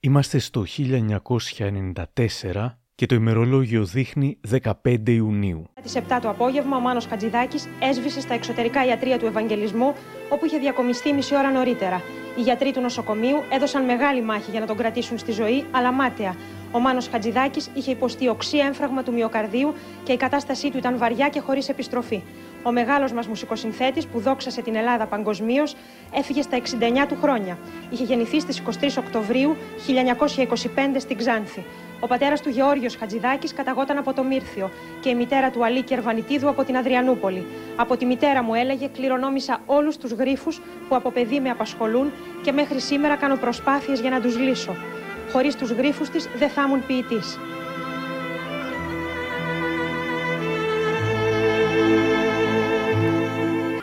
Είμαστε στο 1994 και το ημερολόγιο δείχνει 15 Ιουνίου. Τη 7 το απόγευμα, ο Μάνος Χατζηδάκης έσβησε στα εξωτερικά ιατρία του Ευαγγελισμού, όπου είχε διακομιστεί μισή ώρα νωρίτερα. Οι γιατροί του νοσοκομείου έδωσαν μεγάλη μάχη για να τον κρατήσουν στη ζωή, αλλά μάταια. Ο Μάνος Χατζηδάκης είχε υποστεί οξύ έμφραγμα του μυοκαρδίου και η κατάστασή του ήταν βαριά και χωρίς επιστροφή. Ο μεγάλος μας μουσικοσυνθέτης που δόξασε την Ελλάδα παγκοσμίως έφυγε στα 69 του χρόνια. Είχε γεννηθεί στις 23 Οκτωβρίου 1925 στην Ξάνθη. Ο πατέρας του Γεώργιος Χατζηδάκης καταγόταν από το Μύρθιο και η μητέρα του Αλή Κερβανιτίδου από την Αδριανούπολη. Από τη μητέρα μου έλεγε κληρονόμησα όλους τους γρίφους που από παιδί με απασχολούν και μέχρι σήμερα κάνω προσπάθειες για να τους λύσω. Χωρίς τους γρίφους της δεν θα ήμουν ποιητής.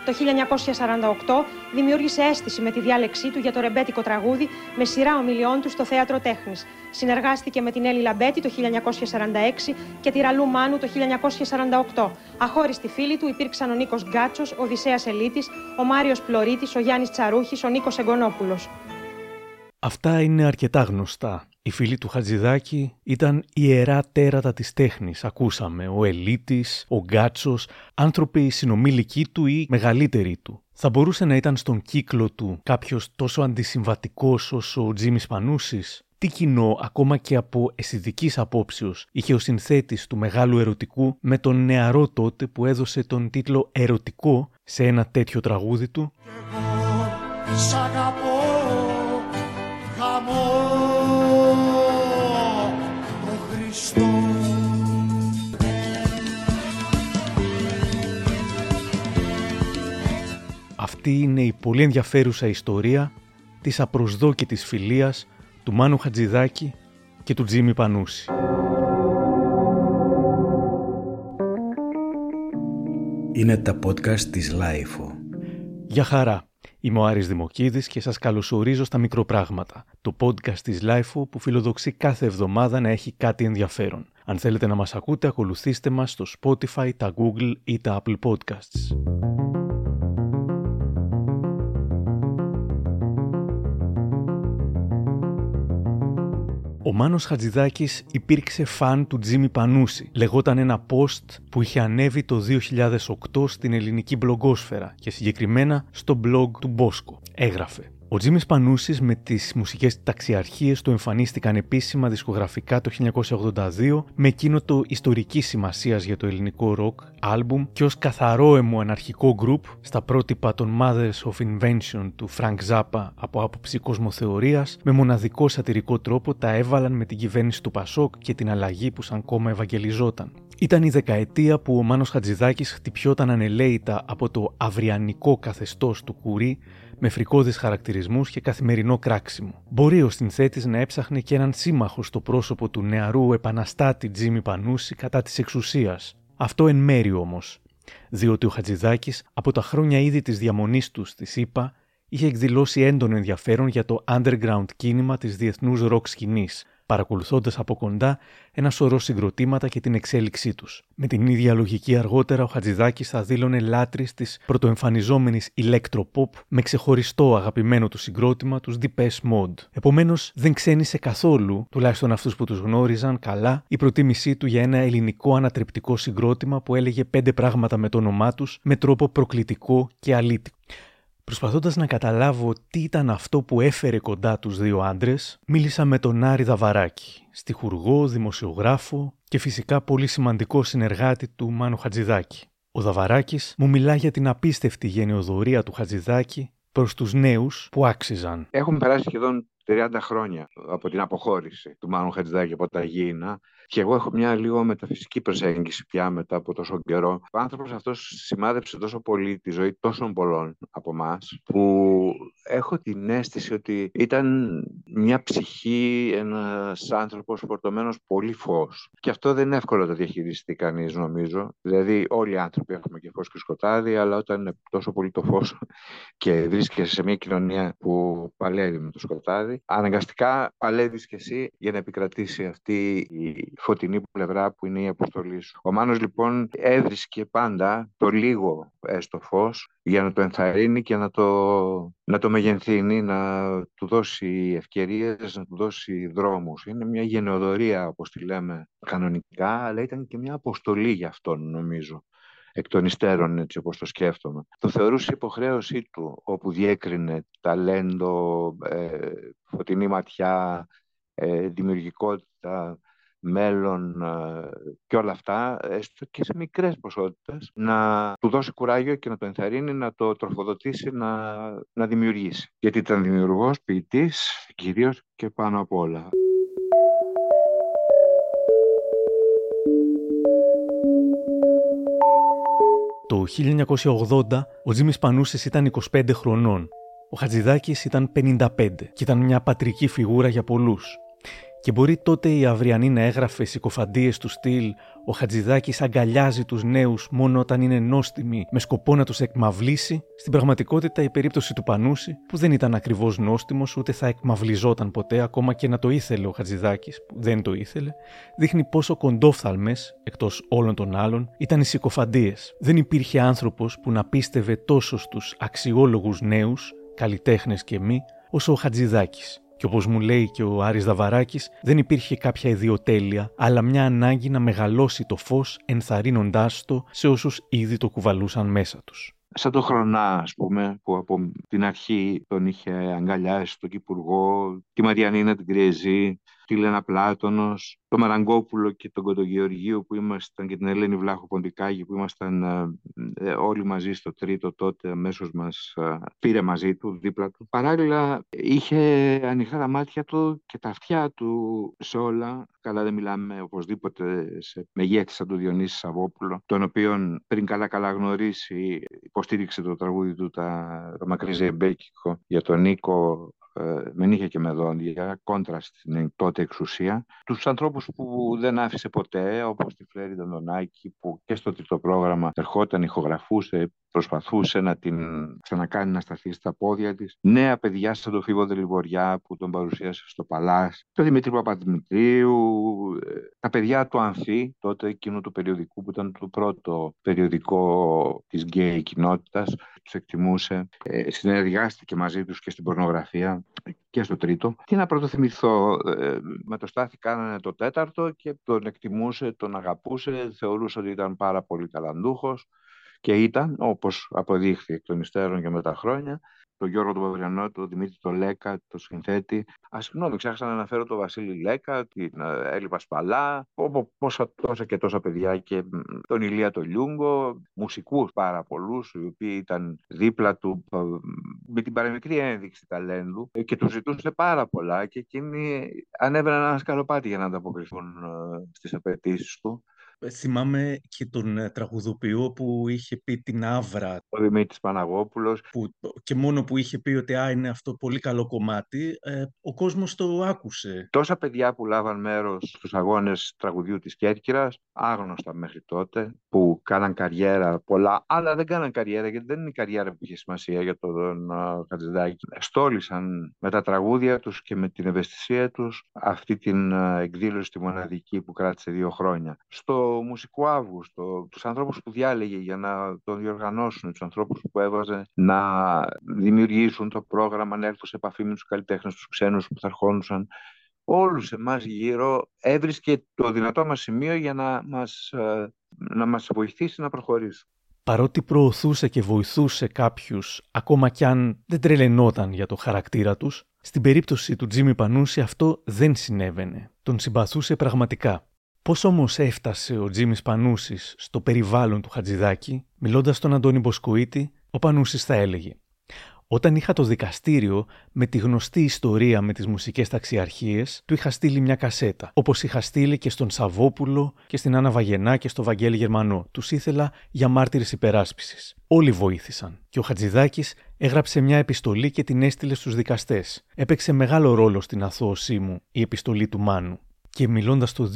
Το 1948 δημιούργησε αίσθηση με τη διάλεξή του για το ρεμπέτικο τραγούδι με σειρά ομιλιών του στο Θέατρο Τέχνης. Συνεργάστηκε με την Έλλη Λαμπέτη το 1946 και τη Ραλού Μάνου το 1948. Αχώριστοι φίλοι του υπήρξαν ο Νίκος Γκάτσος, ο Οδυσσέας Ελίτης, ο Μάριος Πλωρίτης, ο Γιάννης Τσαρούχης, ο Νίκος Εγκονόπουλος. Αυτά είναι αρκετά γνωστά. Οι φίλοι του Χατζηδάκη ήταν ιερά τέρατα της τέχνης. Ακούσαμε ο Ελίτης, ο Γκάτσος, άνθρωποι συνομήλικοί του ή μεγαλύτεροι του. Θα μπορούσε να ήταν στον κύκλο του κάποιος τόσο αντισυμβατικός όσο ο Τζίμις Πανούσης; Τι κοινό, ακόμα και από αισθητικής απόψεως, είχε ο συνθέτης του μεγάλου ερωτικού με τον νεαρό τότε που έδωσε τον τίτλο «Ερωτικό» σε ένα τέτοιο τραγούδι του; Αυτή είναι η πολύ ενδιαφέρουσα ιστορία της απροσδόκητης φιλίας του Μάνου Χατζηδάκη και του Τζίμι Πανούση. Είναι τα podcast της LiFO. Γεια χαρά. Είμαι ο Άρης Δημοκίδης και σας καλωσορίζω στα μικροπράγματα, το podcast της LiFO που φιλοδοξεί κάθε εβδομάδα να έχει κάτι ενδιαφέρον. Αν θέλετε να μας ακούτε, ακολουθήστε μας στο Spotify, τα Google ή τα Apple Podcasts. Ο Μάνος Χατζηδάκης υπήρξε φαν του Τζίμι Πανούση. Λεγόταν ένα post που είχε ανέβει το 2008 στην ελληνική μπλογκόσφαιρα και συγκεκριμένα στο blog του Μπόσκο. Έγραφε ο Τζίμις Πανούσης με τις μουσικές ταξιαρχίες του εμφανίστηκαν επίσημα δισκογραφικά το 1982 με εκείνο το ιστορική σημασίας για το ελληνικό ροκ άλμπουμ και ως καθαρό αιμο αναρχικό γκρουπ στα πρότυπα των Mothers of Invention του Frank Zappa από άποψη κοσμοθεωρίας με μοναδικό σατυρικό τρόπο τα έβαλαν με την κυβέρνηση του Πασόκ και την αλλαγή που σαν κόμμα ευαγγελιζόταν. Ήταν η δεκαετία που ο Μάνος Χατζηδάκης χτυπιόταν ανελαίητα από το αυριανικό καθεστώς του Κουρί με φρικώδεις χαρακτηρισμούς και καθημερινό κράξιμο. Μπορεί ο συνθέτης να έψαχνε και έναν σύμμαχο στο πρόσωπο του νεαρού επαναστάτη Τζίμι Πανούση κατά της εξουσίας. Αυτό εν μέρη όμως. Διότι ο Χατζηδάκης από τα χρόνια ήδη της διαμονής του στη ΣΥΠΑ είχε εκδηλώσει έντονο ενδιαφέρον για το underground κίνημα της διεθνούς ροκ σκηνής, παρακολουθώντας από κοντά ένα σωρό συγκροτήματα και την εξέλιξή τους. Με την ίδια λογική αργότερα, ο Χατζηδάκης θα δήλωνε λάτρη της πρωτοεμφανιζόμενης ηλεκτροποπ με ξεχωριστό αγαπημένο του συγκρότημα, τους Deepest Mode. Επομένως, δεν ξένησε καθόλου, τουλάχιστον αυτούς που τους γνώριζαν καλά, η προτίμησή του για ένα ελληνικό ανατρεπτικό συγκρότημα που έλεγε πέντε πράγματα με το όνομά τους με τρόπο προκλητικό και αλήτικο. Προσπαθώντας να καταλάβω τι ήταν αυτό που έφερε κοντά τους δύο άντρες, μίλησα με τον Άρη Δαβαράκη, στιχουργό, δημοσιογράφο και φυσικά πολύ σημαντικό συνεργάτη του Μάνου Χατζηδάκη. Ο Δαβαράκης μου μιλά για την απίστευτη γενεοδορία του Χατζηδάκη προς τους νέους που άξιζαν. Έχουν περάσει σχεδόν 30 χρόνια από την αποχώρηση του Μάνου Χατζηδάκη από τα Γήινα και εγώ έχω μια λίγο μεταφυσική προσέγγιση πια μετά από τόσο καιρό. Ο άνθρωπος αυτός σημάδεψε τόσο πολύ τη ζωή τόσων πολλών από εμά, που έχω την αίσθηση ότι ήταν μια ψυχή, ένας άνθρωπος φορτωμένος πολύ φως. Και αυτό δεν είναι εύκολο να το διαχειριστεί κανείς νομίζω. Δηλαδή όλοι οι άνθρωποι έχουμε και φως και σκοτάδι, αλλά όταν είναι τόσο πολύ το φως και βρίσκεσαι σε μια κοινωνία που παλεύει με το σκοτάδι, χάρη, αναγκαστικά παλεύεις κι εσύ για να επικρατήσει αυτή η φωτεινή πλευρά που είναι η αποστολή σου. Ο Μάνος λοιπόν έβρισκε πάντα το λίγο έστω φως για να το ενθαρρύνει και να το, να το μεγενθύνει, να του δώσει ευκαιρίες, να του δώσει δρόμους. Είναι μια γενεοδορία, όπως τη λέμε κανονικά, αλλά ήταν και μια αποστολή για αυτόν, νομίζω εκ των υστέρων, έτσι όπως το σκέφτομαι. Το θεωρούσε υποχρέωσή του, όπου διέκρινε ταλέντο, ε, φωτεινή ματιά, ε, δημιουργικότητα, μέλλον ε, και όλα αυτά, έστω και σε μικρές ποσότητες, να του δώσει κουράγιο και να το ενθαρρύνει, να το τροφοδοτήσει, να, να δημιουργήσει. Γιατί ήταν δημιουργός, ποιητής, κυρίως και πάνω απ' όλα. Το 1980 ο Τζίμις Πανούσης ήταν 25 χρονών. Ο Χατζηδάκης ήταν 55 και ήταν μια πατρική φιγούρα για πολλούς. Και μπορεί τότε η Αυριανή να έγραφε συκοφαντίε του στυλ «Ο Χατζηδάκης αγκαλιάζει τους νέους μόνο όταν είναι νόστιμοι με σκοπό να τους εκμαυλήσει». Στην πραγματικότητα η περίπτωση του Πανούση, που δεν ήταν ακριβώς νόστιμος ούτε θα εκμαυλιζόταν ποτέ, ακόμα και να το ήθελε ο Χατζηδάκης, που δεν το ήθελε, δείχνει πόσο κοντόφθαλμες, εκτός όλων των άλλων, ήταν οι συκοφαντίες. Δεν υπήρχε άνθρωπος που να πίστευε τόσο στους αξιόλογους νέους, καλλιτέχνες και μη, όσο ο Χατζηδάκης. Και όπως μου λέει και ο Άρης Δαβαράκης, δεν υπήρχε κάποια ιδιοτέλεια, αλλά μια ανάγκη να μεγαλώσει το φως ενθαρρύνοντάς το σε όσους ήδη το κουβαλούσαν μέσα τους. Σαν το Χρονά, ας πούμε, που από την αρχή τον είχε αγκαλιάσει τον Κυπουργό, τη Μαριανίνα την Κρυεζή, τη Λένα Πλάτωνος, τον Μαραγκόπουλο και τον Κοντογεωργίου που ήμασταν και την Ελένη Βλάχο Ποντικάγη που ήμασταν ε, ε, όλοι μαζί στο τρίτο τότε αμέσως μας ε, πήρε μαζί του, δίπλα του. Παράλληλα είχε ανοιχτά τα μάτια του και τα αυτιά του σε όλα. Καλά δεν μιλάμε οπωσδήποτε σε μεγέθη σαν του Διονύσης Σαββόπουλο, τον οποίον πριν καλά καλά γνωρίσει υποστήριξε το τραγούδι του τα, το Μακρύ Ζεμπέκικο για τον Νίκο ε, με νύχια και με δόντια, κόντρα στην τότε εξουσία. Τους ανθρώπους που δεν άφησε ποτέ, όπως τη Φλέρη Δοντονάκη, που και στο τρίτο πρόγραμμα ερχόταν, ηχογραφούσε, προσπαθούσε να την ξανακάνει να σταθεί στα πόδια της. Νέα παιδιά σαν τον Φίβο Δελιβοριά που τον παρουσίασε στο Παλάς, το Δημήτρη Παπαδημητρίου, ε, τα παιδιά του Ανθή, τότε εκείνου του περιοδικού που ήταν το πρώτο περιοδικό της γκέι κοινότητας, τους εκτιμούσε, ε, συνεργάστηκε μαζί τους και στην πορνογραφία και στο τρίτο. Τι να πρωτοθυμηθώ, ε, με το Στάθη κάνανε το τέταρτο και τον εκτιμούσε, τον αγαπούσε, θεωρούσε ότι ήταν πάρα πολύ ταλαντούχος και ήταν, όπως αποδείχθηκε εκ των υστέρων και με τα χρόνια, τον Γιώργο τον Παυριανό, τον Δημήτρη τον Λέκα, τον συνθέτη. Α, συγγνώμη, ξέχασα να αναφέρω τον Βασίλη Λέκα, την ε, Έλλη Πασπαλά, πόσα τόσα και τόσα παιδιά και τον Ηλία τον Λιούγκο, μουσικούς πάρα πολλούς, οι οποίοι ήταν δίπλα του ε, με την παραμικρή ένδειξη ταλέντου ε, και τους ζητούσε πάρα πολλά και εκείνοι ανέβαιναν ένα σκαλοπάτι για να ανταποκριθούν στις απαιτήσεις του. Ε, θυμάμαι και τον ε, τραγουδοποιό που είχε πει την Άβρα. Ο Δημήτρης Παναγόπουλος. Που, και μόνο που είχε πει ότι Α, είναι αυτό πολύ καλό κομμάτι, ε, ο κόσμος το άκουσε. Τόσα παιδιά που λάβαν μέρος στους αγώνες τραγουδιού της Κέρκυρας, άγνωστα μέχρι τότε, που κάναν καριέρα πολλά, αλλά δεν κάναν καριέρα γιατί δεν είναι η καριέρα που είχε σημασία για τον Χατζηδάκη. Στόλισαν με τα τραγούδια τους και με την ευαισθησία τους αυτή την εκδήλωση τη μοναδική που κράτησε δύο χρόνια. Στο μουσικό Αύγουστο, τους ανθρώπους που διάλεγε για να το διοργανώσουν, τους ανθρώπους που έβαζε να δημιουργήσουν το πρόγραμμα, να έρθουν σε επαφή με τους καλλιτέχνες, τους ξένους που θα ερχόντουσαν. Όλους εμάς γύρω έβρισκε το δυνατό μας σημείο για να μας, ε, να μας βοηθήσει να προχωρήσουμε. Παρότι προωθούσε και βοηθούσε κάποιους, ακόμα κι αν δεν τρελαινόταν για το χαρακτήρα τους, στην περίπτωση του Τζίμι Πανούση αυτό δεν συνέβαινε. Τον συμπαθούσε πραγματικά. Πώς όμως έφτασε ο Τζίμις Πανούσης στο περιβάλλον του Χατζηδάκη, μιλώντας στον Αντώνη Μποσκοίτη, ο Πανούσης θα έλεγε. Όταν είχα το δικαστήριο με τη γνωστή ιστορία με τις μουσικές ταξιαρχίες, του είχα στείλει μια κασέτα. Όπως είχα στείλει και στον Σαββόπουλο και στην Άννα Βαγενά και στο Βαγγέλη Γερμανό. Τους ήθελα για μάρτυρες υπεράσπισης. Όλοι βοήθησαν. Και ο Χατζηδάκης έγραψε μια επιστολή και την έστειλε στους δικαστές. Έπαιξε μεγάλο ρόλο στην αθώωσή μου η επιστολή του Μάνου και μιλώντας το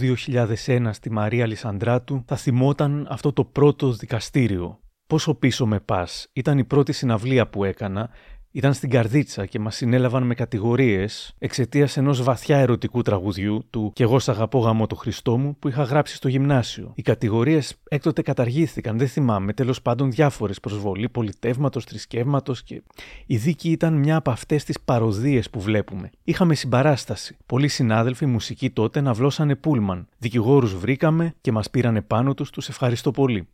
2001 στη Μαρία Λισανδράτου θα θυμόταν αυτό το πρώτο δικαστήριο. Πόσο πίσω με πας, ήταν η πρώτη συναυλία που έκανα ήταν στην καρδίτσα και μας συνέλαβαν με κατηγορίες εξαιτίας ενός βαθιά ερωτικού τραγουδιού του Κι εγώ σ' αγαπώ γαμό το Χριστό μου που είχα γράψει στο γυμνάσιο. Οι κατηγορίες έκτοτε καταργήθηκαν, δεν θυμάμαι, τέλος πάντων διάφορες προσβολή πολιτεύματος, θρησκεύματος και. Η δίκη ήταν μια από αυτές τις παροδίες που βλέπουμε. Είχαμε συμπαράσταση. Πολλοί συνάδελφοι μουσικοί τότε να βλώσανε πούλμαν. Δικηγόρους βρήκαμε και μας πήρανε πάνω τους, τους ευχαριστώ πολύ.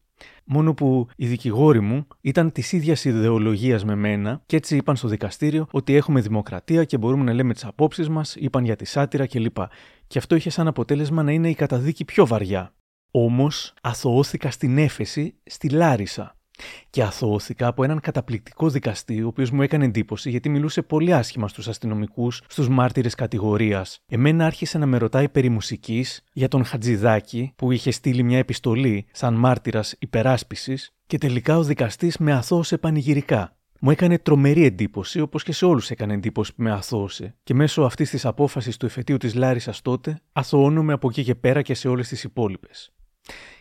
Μόνο που οι δικηγόροι μου ήταν της ίδιας ιδεολογίας με μένα και έτσι είπαν στο δικαστήριο ότι έχουμε δημοκρατία και μπορούμε να λέμε τις απόψεις μας, είπαν για τη σάτυρα κλπ. Και αυτό είχε σαν αποτέλεσμα να είναι η καταδίκη πιο βαριά. Όμως αθωώθηκα στην έφεση στη Λάρισα και αθώωθηκα από έναν καταπληκτικό δικαστή, ο οποίος μου έκανε εντύπωση γιατί μιλούσε πολύ άσχημα στους αστυνομικούς, στους μάρτυρες κατηγορίας. Εμένα άρχισε να με ρωτάει περί μουσικής για τον Χατζηδάκη, που είχε στείλει μια επιστολή σαν μάρτυρας υπεράσπισης, και τελικά ο δικαστής με αθώωσε πανηγυρικά. Μου έκανε τρομερή εντύπωση, όπως και σε όλους έκανε εντύπωση που με αθώωσε. Και μέσω αυτής της απόφασης του εφετείου της Λάρισας τότε, αθωώνομαι από εκεί και πέρα και σε όλες τις υπόλοιπες.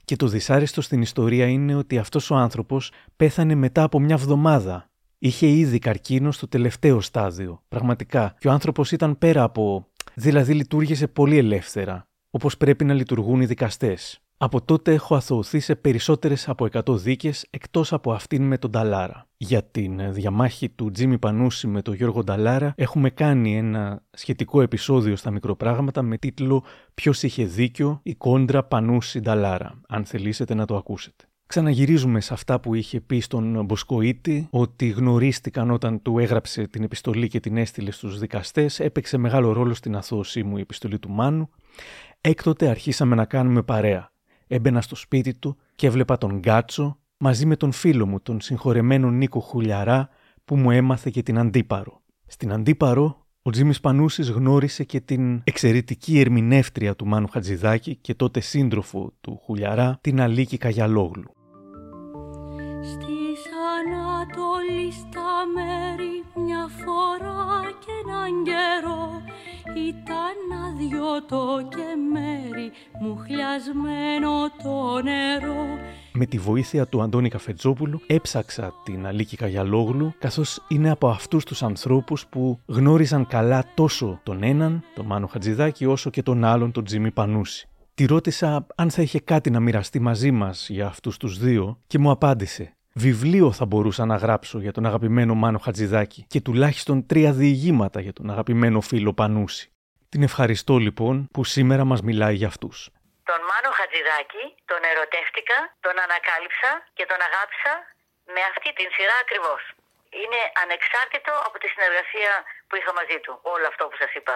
Και το δυσάρεστο στην ιστορία είναι ότι αυτός ο άνθρωπος πέθανε μετά από μια βδομάδα. Είχε ήδη καρκίνο στο τελευταίο στάδιο, πραγματικά. Και ο άνθρωπος ήταν πέρα από... Δηλαδή λειτουργήσε πολύ ελεύθερα, όπως πρέπει να λειτουργούν οι δικαστές. Από τότε έχω αθωωθεί σε περισσότερες από 100 δίκες εκτός από αυτήν με τον Ταλάρα. Για την διαμάχη του Τζίμι Πανούση με τον Γιώργο Νταλάρα έχουμε κάνει ένα σχετικό επεισόδιο στα μικροπράγματα με τίτλο «Ποιος είχε δίκιο, η κόντρα Πανούση Νταλάρα», αν θελήσετε να το ακούσετε. Ξαναγυρίζουμε σε αυτά που είχε πει στον Μποσκοίτη, ότι γνωρίστηκαν όταν του έγραψε την επιστολή και την έστειλε στους δικαστές, έπαιξε μεγάλο ρόλο στην αθώωσή μου η επιστολή του Μάνου. Έκτοτε αρχίσαμε να κάνουμε παρέα. Έμπαινα στο σπίτι του και έβλεπα τον Γκάτσο μαζί με τον φίλο μου, τον συγχωρεμένο Νίκο Χουλιαρά, που μου έμαθε και την Αντίπαρο. Στην Αντίπαρο, ο Τζίμις Πανούσης γνώρισε και την εξαιρετική ερμηνεύτρια του Μάνου Χατζηδάκη και τότε σύντροφο του Χουλιαρά, την Αλίκη Καγιαλόγλου. Στις Ανατολή στα μέρη μια φορά και έναν καιρό ήταν άδειο και μέρη μου χλιασμένο το νερό με τη βοήθεια του Αντώνη Καφετζόπουλου έψαξα την Αλίκη Καγιαλόγλου καθώς είναι από αυτούς τους ανθρώπους που γνώριζαν καλά τόσο τον έναν, τον Μάνο Χατζηδάκη, όσο και τον άλλον, τον Τζίμι Πανούση. Τη ρώτησα αν θα είχε κάτι να μοιραστεί μαζί μας για αυτούς τους δύο και μου απάντησε Βιβλίο θα μπορούσα να γράψω για τον αγαπημένο Μάνο Χατζηδάκη και τουλάχιστον τρία διηγήματα για τον αγαπημένο φίλο Πανούση. Την ευχαριστώ λοιπόν που σήμερα μας μιλάει για αυτούς. Τον Μάνο Χατζηδάκη τον ερωτεύτηκα, τον ανακάλυψα και τον αγάπησα με αυτή την σειρά ακριβώς. Είναι ανεξάρτητο από τη συνεργασία που είχα μαζί του, όλο αυτό που σας είπα.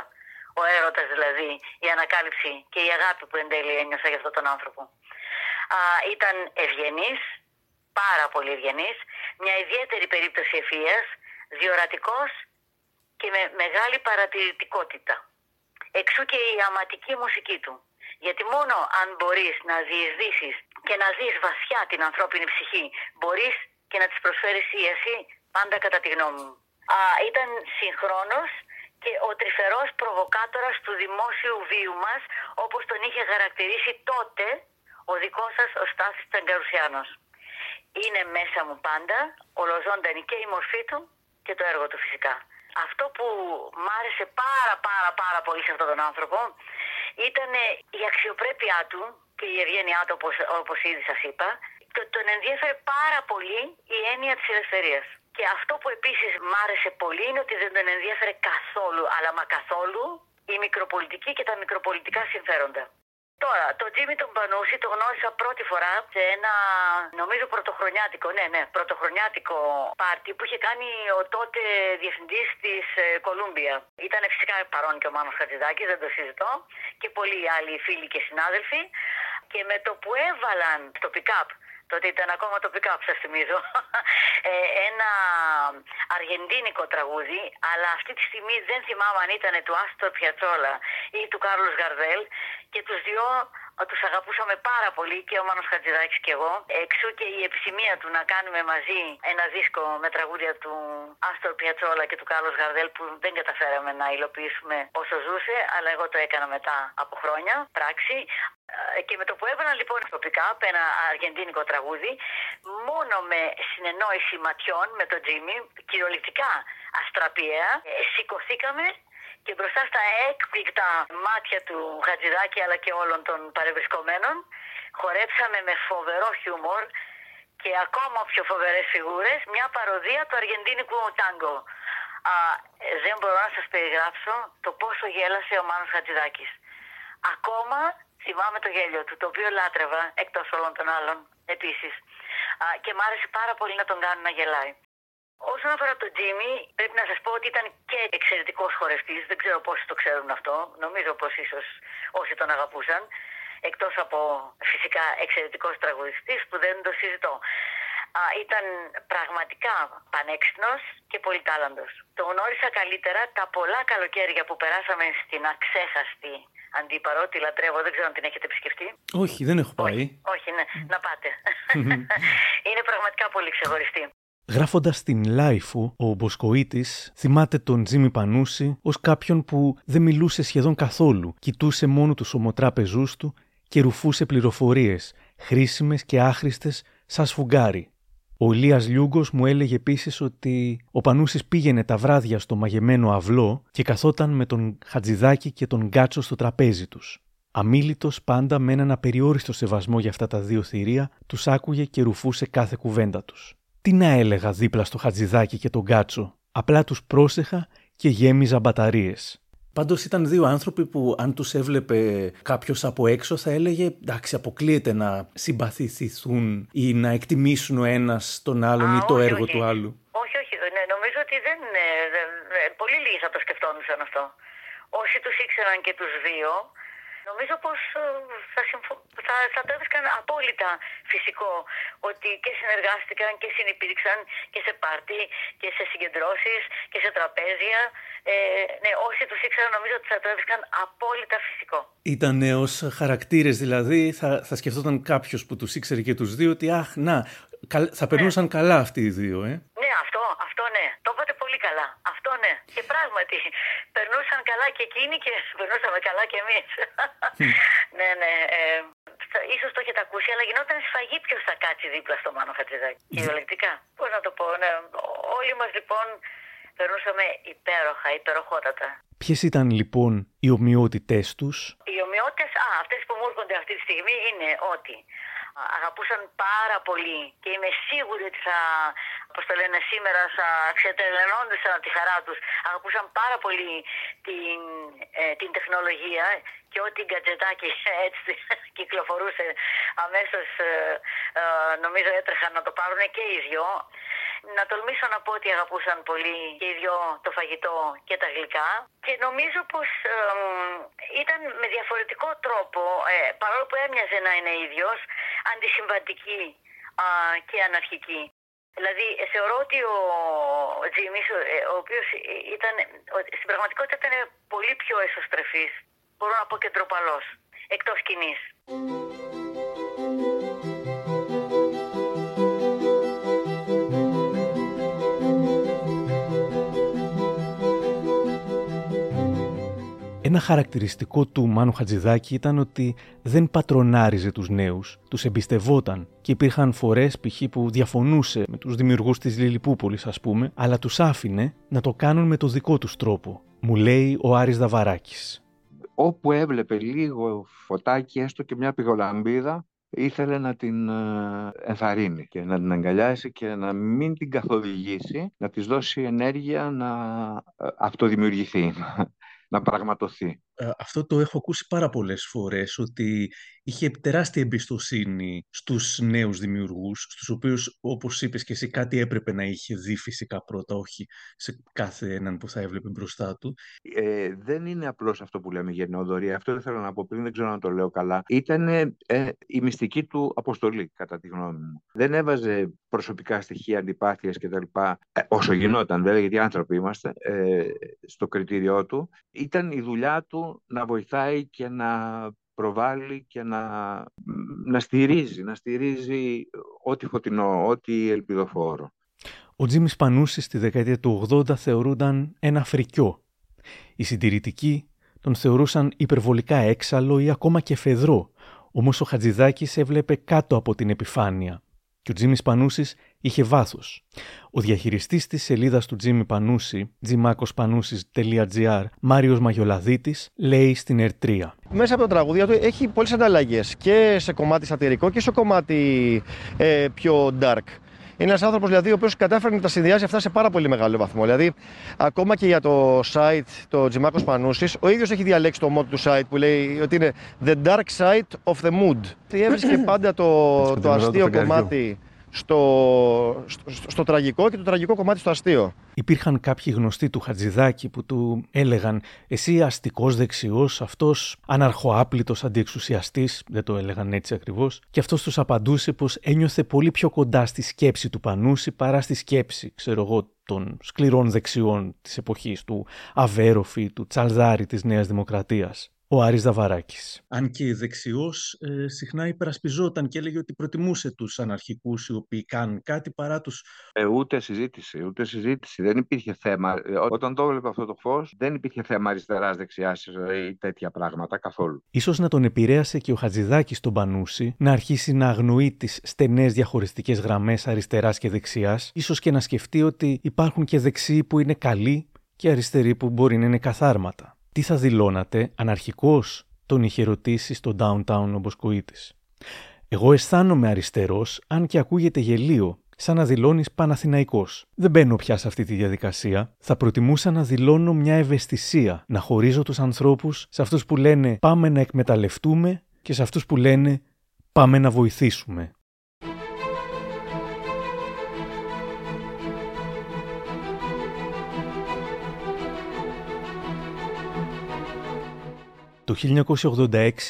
Ο έρωτας δηλαδή, η ανακάλυψη και η αγάπη που εν τέλει ένιωσα για αυτόν τον άνθρωπο. Α, ήταν ευγενής, πάρα πολύ ευγενής, μια ιδιαίτερη περίπτωση ευφυΐας, διορατικός και με μεγάλη παρατηρητικότητα. Εξού και η αματική μουσική του. Γιατί μόνο αν μπορείς να διεισδύσεις και να δεις βασιά την ανθρώπινη ψυχή, μπορείς και να της προσφέρεις ίαση, πάντα κατά τη γνώμη μου. Α, ήταν συγχρόνος και ο τρυφερός προβοκάτορας του δημόσιου βίου μας, όπως τον είχε χαρακτηρίσει τότε ο δικός σας ο Στάθης Ταγκαρουσιάνος είναι μέσα μου πάντα, ολοζώντανη και η μορφή του και το έργο του φυσικά. Αυτό που μ' άρεσε πάρα πάρα πάρα πολύ σε αυτόν τον άνθρωπο ήταν η αξιοπρέπειά του και η ευγένειά του όπως, όπως ήδη σας είπα. Το, τον ενδιέφερε πάρα πολύ η έννοια της ελευθερίας. Και αυτό που επίσης μ' άρεσε πολύ είναι ότι δεν τον ενδιέφερε καθόλου, αλλά μα καθόλου, η μικροπολιτική και τα μικροπολιτικά συμφέροντα. Τώρα, το Τζίμι τον Πανούση το γνώρισα πρώτη φορά σε ένα, νομίζω πρωτοχρονιάτικο, ναι, ναι, πρωτοχρονιάτικο πάρτι που είχε κάνει ο τότε διευθυντής της ε, Κολούμπια. Ήταν φυσικά παρόν και ο Μάνος Χατζηδάκης, δεν το συζητώ, και πολλοί άλλοι φίλοι και συνάδελφοι. Και με το που έβαλαν στο pick-up τότε ήταν ακόμα το pick-up σας θυμίζω, ε, ένα αργεντίνικο τραγούδι, αλλά αυτή τη στιγμή δεν θυμάμαι αν ήταν του Άστορ Πιατσόλα ή του Κάρλος Γαρδέλ και τους δυο τους αγαπούσαμε πάρα πολύ και ο Μάνος Χατζηδάκης και εγώ. Εξού και η επισημία του να κάνουμε μαζί ένα δίσκο με τραγούδια του Άστορ Πιατσόλα και του Κάρλος Γαρδέλ που δεν καταφέραμε να υλοποιήσουμε όσο ζούσε, αλλά εγώ το έκανα μετά από χρόνια, πράξη. και με το που έβαλαν λοιπόν στο pick-up ένα αργεντίνικο τραγούδι, μόνο με συνεννόηση ματιών με τον Τζίμι, κυριολεκτικά αστραπιαία, ε, σηκωθήκαμε και μπροστά στα έκπληκτα μάτια του Χατζηδάκη αλλά και όλων των παρευρισκομένων χορέψαμε με φοβερό χιούμορ και ακόμα πιο φοβερές φιγούρες μια παροδία του αργεντίνικου τάγκο. Α, δεν μπορώ να σας περιγράψω το πόσο γέλασε ο Μάνος Χατζηδάκης. Ακόμα θυμάμαι το γέλιο του, το οποίο λάτρευα εκτός όλων των άλλων επίσης. Α, και μ' άρεσε πάρα πολύ να τον κάνω να γελάει. Όσον αφορά τον Τζίμι, πρέπει να σας πω ότι ήταν και εξαιρετικός χορευτής. Δεν ξέρω πόσοι το ξέρουν αυτό. Νομίζω πως ίσως όσοι τον αγαπούσαν. Εκτός από φυσικά εξαιρετικός τραγουδιστής που δεν το συζητώ. Α, ήταν πραγματικά πανέξυπνος και πολυτάλαντος. Το γνώρισα καλύτερα τα πολλά καλοκαίρια που περάσαμε στην αξέχαστη αντίπαρο, τη λατρεύω, δεν ξέρω αν την έχετε επισκεφτεί. Όχι, δεν έχω πάει. Όχι, όχι ναι, να πάτε. Είναι πραγματικά πολύ ξεχωριστή. Γράφοντας την Λάιφου, ο Μποσκοίτης θυμάται τον Τζίμι Πανούση ως κάποιον που δεν μιλούσε σχεδόν καθόλου, κοιτούσε μόνο τους ομοτράπεζούς του και ρουφούσε πληροφορίες, χρήσιμες και άχρηστες, σαν σφουγγάρι. Ο Ηλίας Λιούγκος μου έλεγε επίσης ότι ο Πανούσης πήγαινε τα βράδια στο μαγεμένο αυλό και καθόταν με τον Χατζηδάκη και τον Γκάτσο στο τραπέζι τους. Αμήλυτος πάντα με έναν απεριόριστο σεβασμό για αυτά τα δύο θηρία, τους άκουγε και ρουφούσε κάθε κουβέντα τους. Τι να έλεγα δίπλα στο Χατζηδάκι και τον Κάτσο. Απλά τους πρόσεχα και γέμιζα μπαταρίες. Πάντως ήταν δύο άνθρωποι που αν τους έβλεπε κάποιος από έξω θα έλεγε εντάξει αποκλείεται να συμπαθηθούν ή να εκτιμήσουν ο ένας τον άλλον ή το έργο του άλλου. Όχι, όχι. Ναι, νομίζω ότι δεν, πολύ λίγοι θα το σκεφτόντουσαν αυτό. Όσοι τους ήξεραν και τους δύο, Νομίζω πως ε, θα, συμφω... θα, θα το έβρισκαν απόλυτα φυσικό ότι και συνεργάστηκαν και συνεπήρξαν και σε πάρτι και σε συγκεντρώσεις και σε τραπέζια. Ε, ναι, όσοι τους ήξεραν νομίζω ότι θα το έβρισκαν απόλυτα φυσικό. Ήταν ως χαρακτήρες δηλαδή, θα, θα σκεφτόταν κάποιος που τους ήξερε και τους δύο ότι αχ, να, θα περνούσαν ναι. καλά αυτοί οι δύο, ε. Ναι, αυτό, αυτό ναι. Το είπατε πολύ καλά. Αυτό ναι. Και πράγματι, περνούσαν καλά και εκείνοι και περνούσαμε καλά και εμείς. ναι, ναι. Ε, ίσως το έχετε ακούσει, αλλά γινόταν σφαγή ποιος θα κάτσει δίπλα στο Μάνο Χατζηδάκη. Κυριολεκτικά. Πώς να το πω, ναι. Όλοι μας λοιπόν περνούσαμε υπέροχα, υπεροχότατα. Ποιες ήταν λοιπόν οι ομοιότητές τους, Οι ομοιότητες, α, αυτές που μου έρχονται αυτή τη στιγμή είναι ότι αγαπούσαν πάρα πολύ και είμαι σίγουρη ότι θα, όπως το λένε σήμερα, θα ξετελενόντουσαν από τη χαρά τους. Αγαπούσαν πάρα πολύ την, ε, την τεχνολογία και ό,τι γκατζετάκι έτσι κυκλοφορούσε αμέσως ε, ε, νομίζω έτρεχαν να το πάρουν και οι δυο. Να τολμήσω να πω ότι αγαπούσαν πολύ και οι δυο το φαγητό και τα γλυκά και νομίζω πως ήταν με διαφορετικό τρόπο, ε, παρόλο που έμοιαζε να είναι ίδιος, αντισυμβατική και αναρχική. Δηλαδή θεωρώ ότι ο Τζίμις, ε, ο οποίος ήταν, στην πραγματικότητα ήταν πολύ πιο εσωστρεφής, μπορώ να πω και ντροπαλός, εκτός Ένα χαρακτηριστικό του Μάνου Χατζηδάκη ήταν ότι δεν πατρονάριζε τους νέους, τους εμπιστευόταν και υπήρχαν φορές π.χ. που διαφωνούσε με τους δημιουργούς της Λιλιπούπολης ας πούμε, αλλά τους άφηνε να το κάνουν με το δικό τους τρόπο, μου λέει ο Άρης Δαβαράκης. Όπου έβλεπε λίγο φωτάκι, έστω και μια πηγολαμπίδα, ήθελε να την ε, ενθαρρύνει και να την αγκαλιάσει και να μην την καθοδηγήσει, να της δώσει ενέργεια να ε, αυτοδημιουργηθεί, να πραγματοθεί. Ε, αυτό το έχω ακούσει πάρα πολλές φορές, ότι είχε τεράστια εμπιστοσύνη στους νέους δημιουργούς, στους οποίους, όπως είπες και εσύ, κάτι έπρεπε να είχε δει φυσικά πρώτα, όχι σε κάθε έναν που θα έβλεπε μπροστά του. Ε, δεν είναι απλώς αυτό που λέμε γενναιοδορία. Αυτό δεν θέλω να πω πριν, δεν ξέρω να το λέω καλά. Ήταν ε, η μυστική του αποστολή, κατά τη γνώμη μου. Δεν έβαζε προσωπικά στοιχεία, αντιπάθειας κτλ. Ε, όσο γινόταν, βέβαια, γιατί άνθρωποι είμαστε, ε, στο κριτήριό του. Ήταν η δουλειά του να βοηθάει και να προβάλλει και να, να στηρίζει, να στηρίζει ό,τι φωτεινό, ό,τι ελπιδοφόρο. Ο Τζίμις Πανούσης στη δεκαετία του 80 θεωρούνταν ένα φρικιό. Οι συντηρητικοί τον θεωρούσαν υπερβολικά έξαλλο ή ακόμα και φεδρό, Όμως ο Χατζηδάκης έβλεπε κάτω από την επιφάνεια και ο Τζίμις Πανούσης είχε βάθος. Ο διαχειριστής της σελίδας του Τζίμι Πανούση, τζιμάκοσπανούση.gr, Μάριος Μαγιολαδίτης, λέει στην Ερτρία. Μέσα από τα τραγούδια του έχει πολλές ανταλλαγές και σε κομμάτι σατυρικό και σε κομμάτι ε, πιο dark. Είναι ένας άνθρωπος δηλαδή, ο οποίος κατάφερε να τα συνδυάζει αυτά σε πάρα πολύ μεγάλο βαθμό. Δηλαδή, ακόμα και για το site, το Τζιμάκος Πανούσης, ο ίδιος έχει διαλέξει το motto του site που λέει ότι είναι The Dark Side of the Mood. Έβρισκε πάντα το, το αστείο κομμάτι στο, στο, στο, τραγικό και το τραγικό κομμάτι στο αστείο. Υπήρχαν κάποιοι γνωστοί του Χατζηδάκη που του έλεγαν «Εσύ αστικός δεξιός, αυτός αναρχοάπλητος αντιεξουσιαστής», δεν το έλεγαν έτσι ακριβώς, και αυτός τους απαντούσε πως ένιωθε πολύ πιο κοντά στη σκέψη του Πανούση παρά στη σκέψη, ξέρω εγώ, των σκληρών δεξιών της εποχής του Αβέροφη, του Τσαλδάρη της Νέας Δημοκρατίας ο Άρης Δαβαράκης. Αν και δεξιός, ε, συχνά υπερασπιζόταν και έλεγε ότι προτιμούσε τους αναρχικούς οι οποίοι κάνουν κάτι παρά τους... Ε, ούτε συζήτηση, ούτε συζήτηση. Δεν υπήρχε θέμα. Ε, όταν το έβλεπε αυτό το φως, δεν υπήρχε θέμα αριστεράς, δεξιάς ή τέτοια πράγματα καθόλου. Ίσως να τον επηρέασε και ο Χατζηδάκης στον Πανούση να αρχίσει να αγνοεί τις στενές διαχωριστικές γραμμές αριστεράς και δεξιάς, ίσως και να σκεφτεί ότι υπάρχουν και δεξιοί που είναι καλοί και αριστεροί που μπορεί να είναι καθάρματα τι θα δηλώνατε αναρχικός, τον είχε ρωτήσει στο downtown ο Μποσκοίτης. Εγώ αισθάνομαι αριστερός, αν και ακούγεται γελίο, σαν να δηλώνεις Παναθηναϊκός. Δεν μπαίνω πια σε αυτή τη διαδικασία. Θα προτιμούσα να δηλώνω μια ευαισθησία, να χωρίζω τους ανθρώπους σε αυτούς που λένε Πάμε να εκμεταλλευτούμε και σε αυτούς που λένε Πάμε να βοηθήσουμε. Το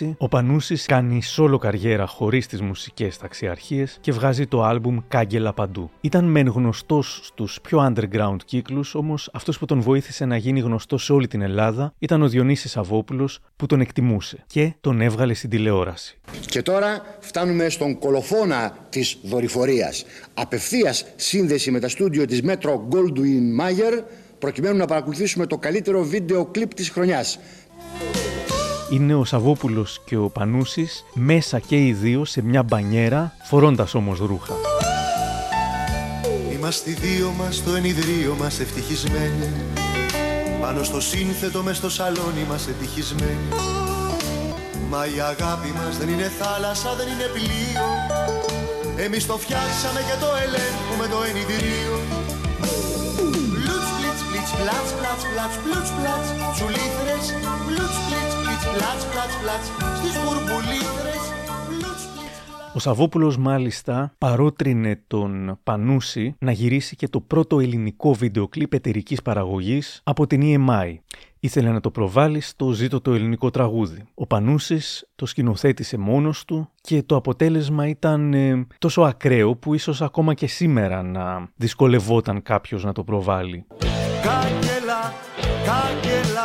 1986 ο Πανούσης κάνει σόλο καριέρα χωρίς τις μουσικές ταξιαρχίες και βγάζει το άλμπουμ «Κάγκελα παντού». Ήταν μεν γνωστός στους πιο underground κύκλους, όμως αυτός που τον βοήθησε να γίνει γνωστός σε όλη την Ελλάδα ήταν ο Διονύσης Αβόπουλος που τον εκτιμούσε και τον έβγαλε στην τηλεόραση. Και τώρα φτάνουμε στον κολοφόνα της δορυφορίας. Απευθείας σύνδεση με τα στούντιο της Metro Goldwyn Mayer προκειμένου να παρακολουθήσουμε το καλύτερο βίντεο κλιπ της χρονιάς είναι ο Σαββόπουλος και ο Πανούσης μέσα και οι δύο σε μια μπανιέρα, φορώντας όμως ρούχα. Είμαστε οι δύο μας το ενιδρίο μας ευτυχισμένοι. Πάνω στο σύνθετο μες στο σαλόνι μας ευτυχισμένοι. Μα η αγάπη μας δεν είναι θάλασσα, δεν είναι πλοίο. Εμείς το φτιάξαμε και το ελέγχουμε το ενιδρίο Πλουτς, πλιτς, πλιτς, πλατς, πλατς, πλατς, πλουτς, πλατς, τσουλήθρες, πλουτς, πλιτς, ο Σαββόπουλος μάλιστα παρότρινε τον Πανούση να γυρίσει και το πρώτο ελληνικό βίντεο κλιπ εταιρικής παραγωγής από την EMI. Ήθελε να το προβάλλει στο ζήτο το ελληνικό τραγούδι. Ο Πανούσης το σκηνοθέτησε μόνος του και το αποτέλεσμα ήταν ε, τόσο ακραίο που ίσως ακόμα και σήμερα να δυσκολευόταν κάποιος να το προβάλλει. Κάγκελα, κάγκελα,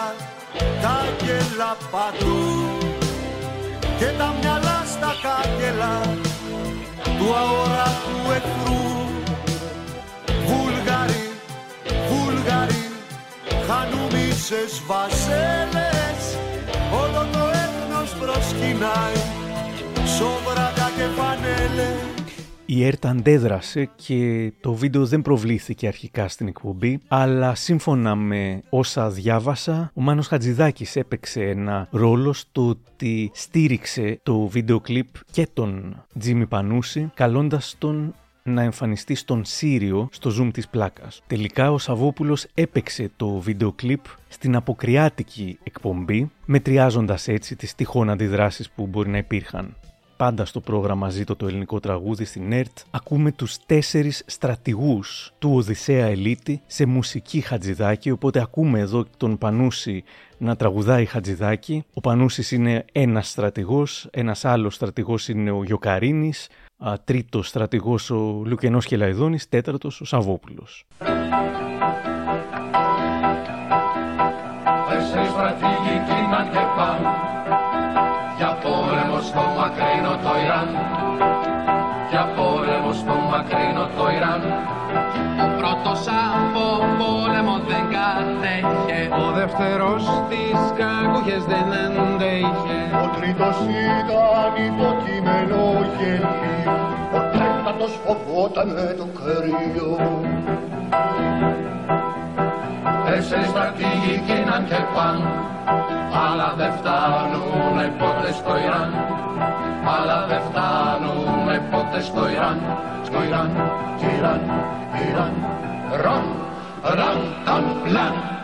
κάγκελα παντού και τα μυαλά στα κάγκελα του αόρατου εχθρού. Βούλγαροι, Βούλγαροι χανούμισες βασέλες όλο το έθνος προσκυνάει σόβρατα και φανέλες η ΕΡΤ αντέδρασε και το βίντεο δεν προβλήθηκε αρχικά στην εκπομπή, αλλά σύμφωνα με όσα διάβασα, ο Μάνος Χατζηδάκης έπαιξε ένα ρόλο στο ότι στήριξε το βίντεο κλιπ και τον Τζίμι Πανούση, καλώντας τον να εμφανιστεί στον Σύριο στο Zoom της πλάκας. Τελικά ο Σαββόπουλος έπαιξε το βίντεο κλιπ στην αποκριάτικη εκπομπή, μετριάζοντας έτσι τις τυχόν αντιδράσεις που μπορεί να υπήρχαν πάντα στο πρόγραμμα «Ζήτω το ελληνικό τραγούδι» στην ΕΡΤ, ακούμε τους τέσσερις στρατηγούς του Οδυσσέα Ελίτη σε μουσική Χατζηδάκη, οπότε ακούμε εδώ τον Πανούση να τραγουδάει Χατζηδάκη. Ο Πανούσης είναι ένας στρατηγός, ένας άλλος στρατηγός είναι ο Γιοκαρίνης, τρίτος στρατηγός ο Λουκενός Κελαϊδόνης, τέταρτος ο Σαββόπουλος. Τέσσερις στρατηγοί και στο μακρινό το Ιράν για πόλεμος στο μακρινό το Ιράν ο πρώτος από πόλεμο δεν κατέχε ο δεύτερος τρίτος στις κακούχες δεν αντέχε. Ο τρίτος ήταν υποκείμενο γελί, ο τέταρτος φοβόταν με το κρύο. Τέσσερις στρατηγοί γίναν και παν, αλλά δεν φτάνουνε ποτέ στο Ιράν. Αλλά δεν φτάνουνε ποτέ στο Ιράν, στο Ιράν, Ιράν, Ιράν, Ραν, Ραν, Ταν, Πλάν.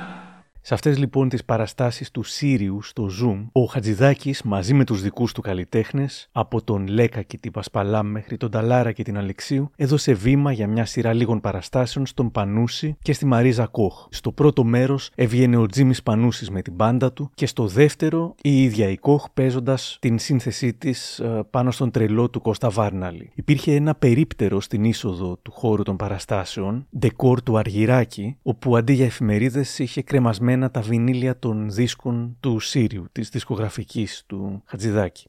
Σε αυτές λοιπόν τις παραστάσεις του Σύριου στο Zoom, ο Χατζηδάκης μαζί με τους δικούς του καλλιτέχνες, από τον Λέκα και την Πασπαλάμ μέχρι τον Ταλάρα και την Αλεξίου, έδωσε βήμα για μια σειρά λίγων παραστάσεων στον Πανούση και στη Μαρίζα Κόχ. Στο πρώτο μέρος έβγαινε ο Τζίμις Πανούσης με την μπάντα του και στο δεύτερο η ίδια η Κόχ παίζοντας την σύνθεσή της ε, πάνω στον τρελό του Κώστα Βάρναλη. Υπήρχε ένα περίπτερο στην είσοδο του χώρου των παραστάσεων, ντεκόρ του Αργυράκη, όπου αντί για εφημερίδες είχε κρεμασμένα τα βινίλια των δίσκων του Σύριου, της δισκογραφικής του Χατζηδάκη.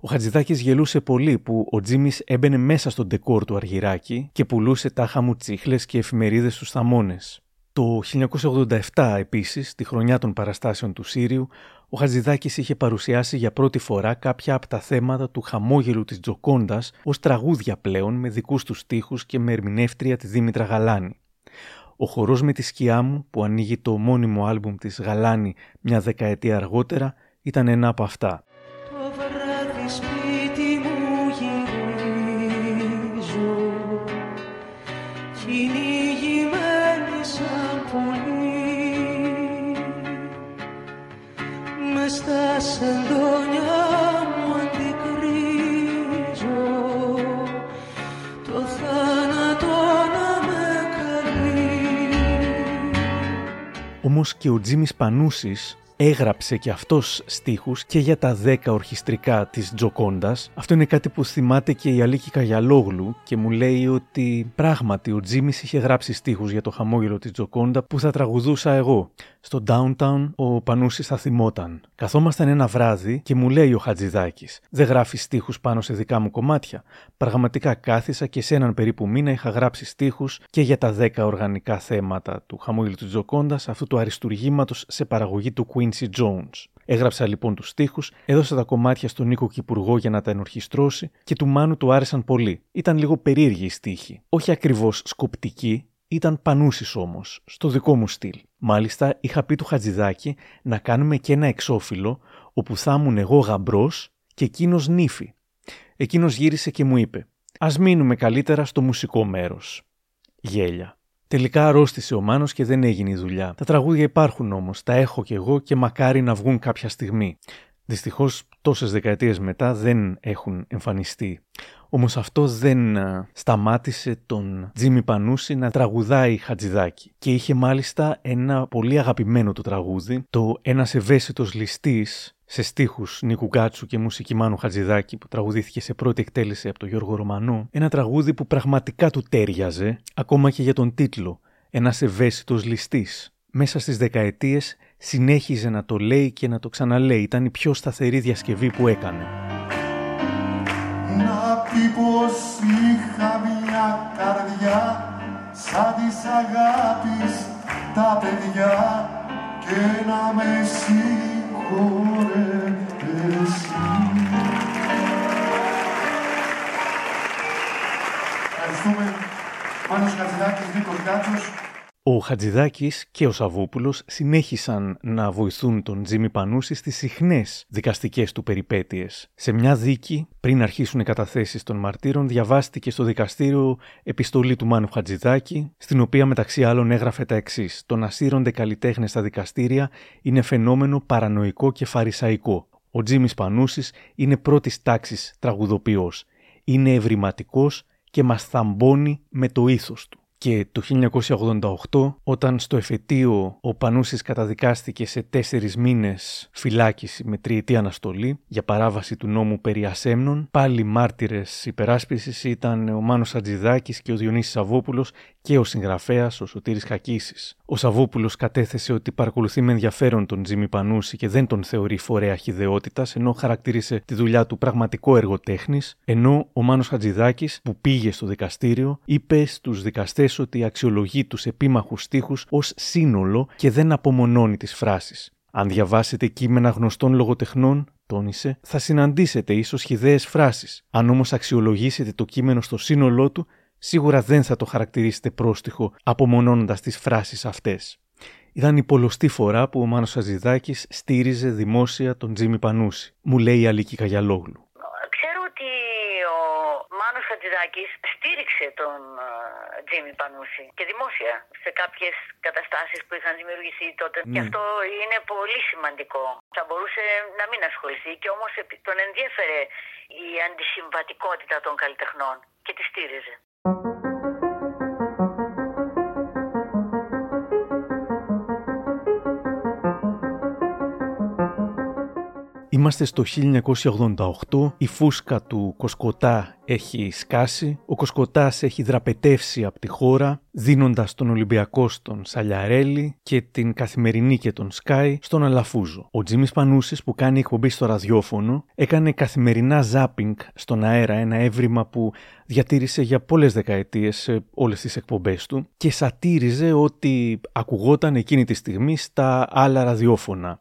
Ο Χατζηδάκης γελούσε πολύ που ο Τζίμις έμπαινε μέσα στον ντεκόρ του Αργυράκη και πουλούσε τάχα μου τσίχλες και εφημερίδες στους θαμώνες. Το 1987 επίσης, τη χρονιά των παραστάσεων του Σύριου, ο Χατζηδάκης είχε παρουσιάσει για πρώτη φορά κάποια από τα θέματα του χαμόγελου της Τζοκόντας ως τραγούδια πλέον με δικούς του στίχους και με ερμηνεύτρια τη Δήμητρα Γαλάνη. Ο χορός με τη σκιά μου που ανοίγει το μόνιμο άλμπουμ της Γαλάνη μια δεκαετία αργότερα ήταν ένα από αυτά. Το βράδυ Όμως και ο Τζίμις Πανούσης έγραψε και αυτός στίχους και για τα 10 ορχηστρικά της Τζοκόντας. Αυτό είναι κάτι που θυμάται και η Αλίκη Καγιαλόγλου και μου λέει ότι πράγματι ο Τζίμις είχε γράψει στίχους για το χαμόγελο της Τζοκόντα που θα τραγουδούσα εγώ. Στο downtown ο Πανούσης θα θυμόταν. Καθόμασταν ένα βράδυ και μου λέει ο Χατζηδάκης «Δεν γράφεις στίχους πάνω σε δικά μου κομμάτια». Πραγματικά κάθισα και σε έναν περίπου μήνα είχα γράψει στίχους και για τα 10 οργανικά θέματα του χαμόγελου της Τζοκόντας αυτού του αριστουργήματος σε παραγωγή του Quincy Jones. Έγραψα λοιπόν τους στίχους, έδωσα τα κομμάτια στον Νίκο Κυπουργό για να τα ενορχιστρώσει και του Μάνου του άρεσαν πολύ. Ήταν λίγο περίεργοι οι στίχοι. Όχι ακριβώς σκοπτική, ήταν πανούσης όμως, στο δικό μου στυλ. Μάλιστα, είχα πει του Χατζηδάκη να κάνουμε και ένα εξώφυλλο όπου θα ήμουν εγώ γαμπρός και εκείνος νύφη. Εκείνος γύρισε και μου είπε: Α μείνουμε καλύτερα στο μουσικό μέρος. Γέλια. Τελικά αρρώστησε ο Μάνος και δεν έγινε η δουλειά. Τα τραγούδια υπάρχουν όμως, τα έχω κι εγώ και μακάρι να βγουν κάποια στιγμή. Δυστυχώς, τόσες δεκαετίες μετά δεν έχουν εμφανιστεί. Όμως αυτό δεν α, σταμάτησε τον Τζίμι Πανούση να τραγουδάει Χατζηδάκη. Και είχε μάλιστα ένα πολύ αγαπημένο του τραγούδι, το Ένας ευαίσθητος ληστής, σε στίχους Νίκου Γκάτσου και μουσική Μάνου Χατζηδάκη που τραγουδήθηκε σε πρώτη εκτέλεση από τον Γιώργο Ρωμανό. Ένα τραγούδι που πραγματικά του τέριαζε, ακόμα και για τον τίτλο «Ένας ευαίσθητος ληστής». Μέσα στις δεκαετίες συνέχιζε να το λέει και να το ξαναλέει. Ήταν η πιο σταθερή διασκευή που έκανε. Να πει πως είχα μια καρδιά σαν της αγάπης τα παιδιά και να με συγχωρέσαι. Ευχαριστούμε. Μάνος Χατζηδάκης, Νίκος Γκάτσος. Ο Χατζηδάκης και ο Σαββόπουλος συνέχισαν να βοηθούν τον Τζίμι Πανούση στις συχνές δικαστικές του περιπέτειες. Σε μια δίκη, πριν αρχίσουν οι καταθέσεις των μαρτύρων, διαβάστηκε στο δικαστήριο επιστολή του Μάνου Χατζηδάκη, στην οποία μεταξύ άλλων έγραφε τα εξής: Το να σύρονται καλλιτέχνες στα δικαστήρια είναι φαινόμενο παρανοϊκό και φαρισαϊκό. Ο Τζίμις Πανούσης είναι πρώτης τάξης τραγουδοποιός. Είναι ευρηματικός και μας θαμπώνει με το ήθος του. Και το 1988, όταν στο εφετείο ο Πανούσης καταδικάστηκε σε τέσσερις μήνες φυλάκιση με τριετή αναστολή για παράβαση του νόμου περί ασέμνων, πάλι μάρτυρες υπεράσπισης ήταν ο Μάνος Ατζηδάκης και ο Διονύσης Σαββόπουλος και ο συγγραφέας ο Σωτήρης Χακίσης. Ο Σαββόπουλος κατέθεσε ότι παρακολουθεί με ενδιαφέρον τον Τζίμι Πανούση και δεν τον θεωρεί φορέα χιδεότητας, ενώ χαρακτήρισε τη δουλειά του πραγματικό έργο τέχνης, ενώ ο Μάνος Χατζηδάκης που πήγε στο δικαστήριο είπε στους δικαστές ότι αξιολογεί τους επίμαχους στίχους ως σύνολο και δεν απομονώνει τις φράσεις. Αν διαβάσετε κείμενα γνωστών λογοτεχνών, τόνισε, θα συναντήσετε ίσως χιδαίε φράσεις. Αν όμως αξιολογήσετε το κείμενο στο σύνολό του, σίγουρα δεν θα το χαρακτηρίσετε πρόστιχο απομονώνοντας τις φράσεις αυτές. Ήταν η πολλωστή φορά που ο Μάνος Αζηδάκης στήριζε δημόσια τον Τζίμι Πανούση, μου λέει η Αλίκη Καγιαλόγλου. Ξέρω ότι ο Μάνος Χατζηδάκης στήριξε τον ε, Τζίμι Πανούση και δημόσια σε κάποιες καταστάσεις που είχαν δημιουργηθεί τότε. Και Ναι. αυτό είναι πολύ σημαντικό. Θα μπορούσε να μην ασχοληθεί και όμως επι- τον ενδιέφερε η αντισυμβατικότητα των καλλιτεχνών και τη στήριζε. Thank you. Είμαστε στο 1988, η φούσκα του Κοσκοτά έχει σκάσει, ο Κοσκοτάς έχει δραπετεύσει από τη χώρα, δίνοντας τον Ολυμπιακό στον Σαλιαρέλη και την Καθημερινή και τον Σκάι στον Αλαφούζο. Ο Τζίμις Πανούσης που κάνει εκπομπή στο ραδιόφωνο έκανε καθημερινά ζάπινγκ στον αέρα, ένα έβριμα που διατήρησε για πολλές δεκαετίες σε όλες τις εκπομπές του και σατήριζε ότι ακουγόταν εκείνη τη στιγμή στα άλλα ραδιόφωνα.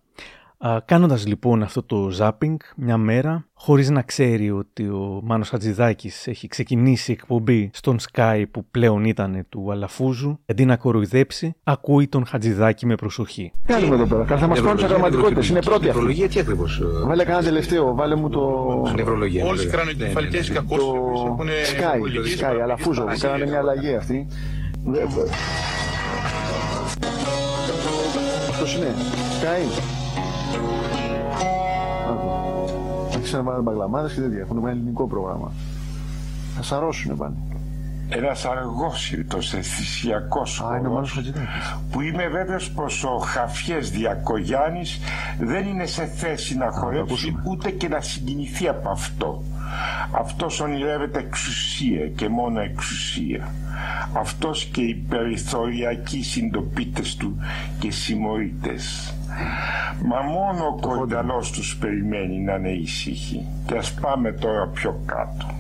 Α, κάνοντας λοιπόν αυτό το zapping μια μέρα, χωρίς να ξέρει ότι ο Μάνος Χατζηδάκης έχει ξεκινήσει εκπομπή στον Sky που πλέον ήταν του Αλαφούζου, αντί να κοροϊδέψει, ακούει τον Χατζηδάκη με προσοχή. Τι κάνουμε εδώ πέρα, θα μας πάρουν τις αγραμματικότητε. Είναι πρώτη αυτή. Νευρολογία τι ακριβώς. Βάλε κανένα τελευταίο, βάλε μου το. Νευρολογία. Όλες οι κρανοκεφαλικέ και Το έχουν Sky, Sky, αλλά φούζο, που κάνανε μια αλλαγή αυτή. Βε- βε- Αυτός είναι, Sky. Άκου. Άρχισαν να βάλουν μπαγλαμάδες και τέτοια, έχουν ένα ελληνικό πρόγραμμα. Θα σαρώσουνε πάνε. Ένας αργόσυρτος αισθησιακός Α, είναι ο Μάνος χορός Χατζηδάκης. που είμαι βέβαιος πως ο Χαφιές Διακογιάννης δεν είναι σε θέση να χορέψει ούτε και να συγκινηθεί από αυτό. Αυτός ονειρεύεται εξουσία και μόνο εξουσία. Αυτός και οι περιθωριακοί συντοπίτες του και συμμορίτες. Μα μόνο ο κονταλός τους περιμένει να είναι ήσυχοι. Και ας πάμε τώρα πιο κάτω.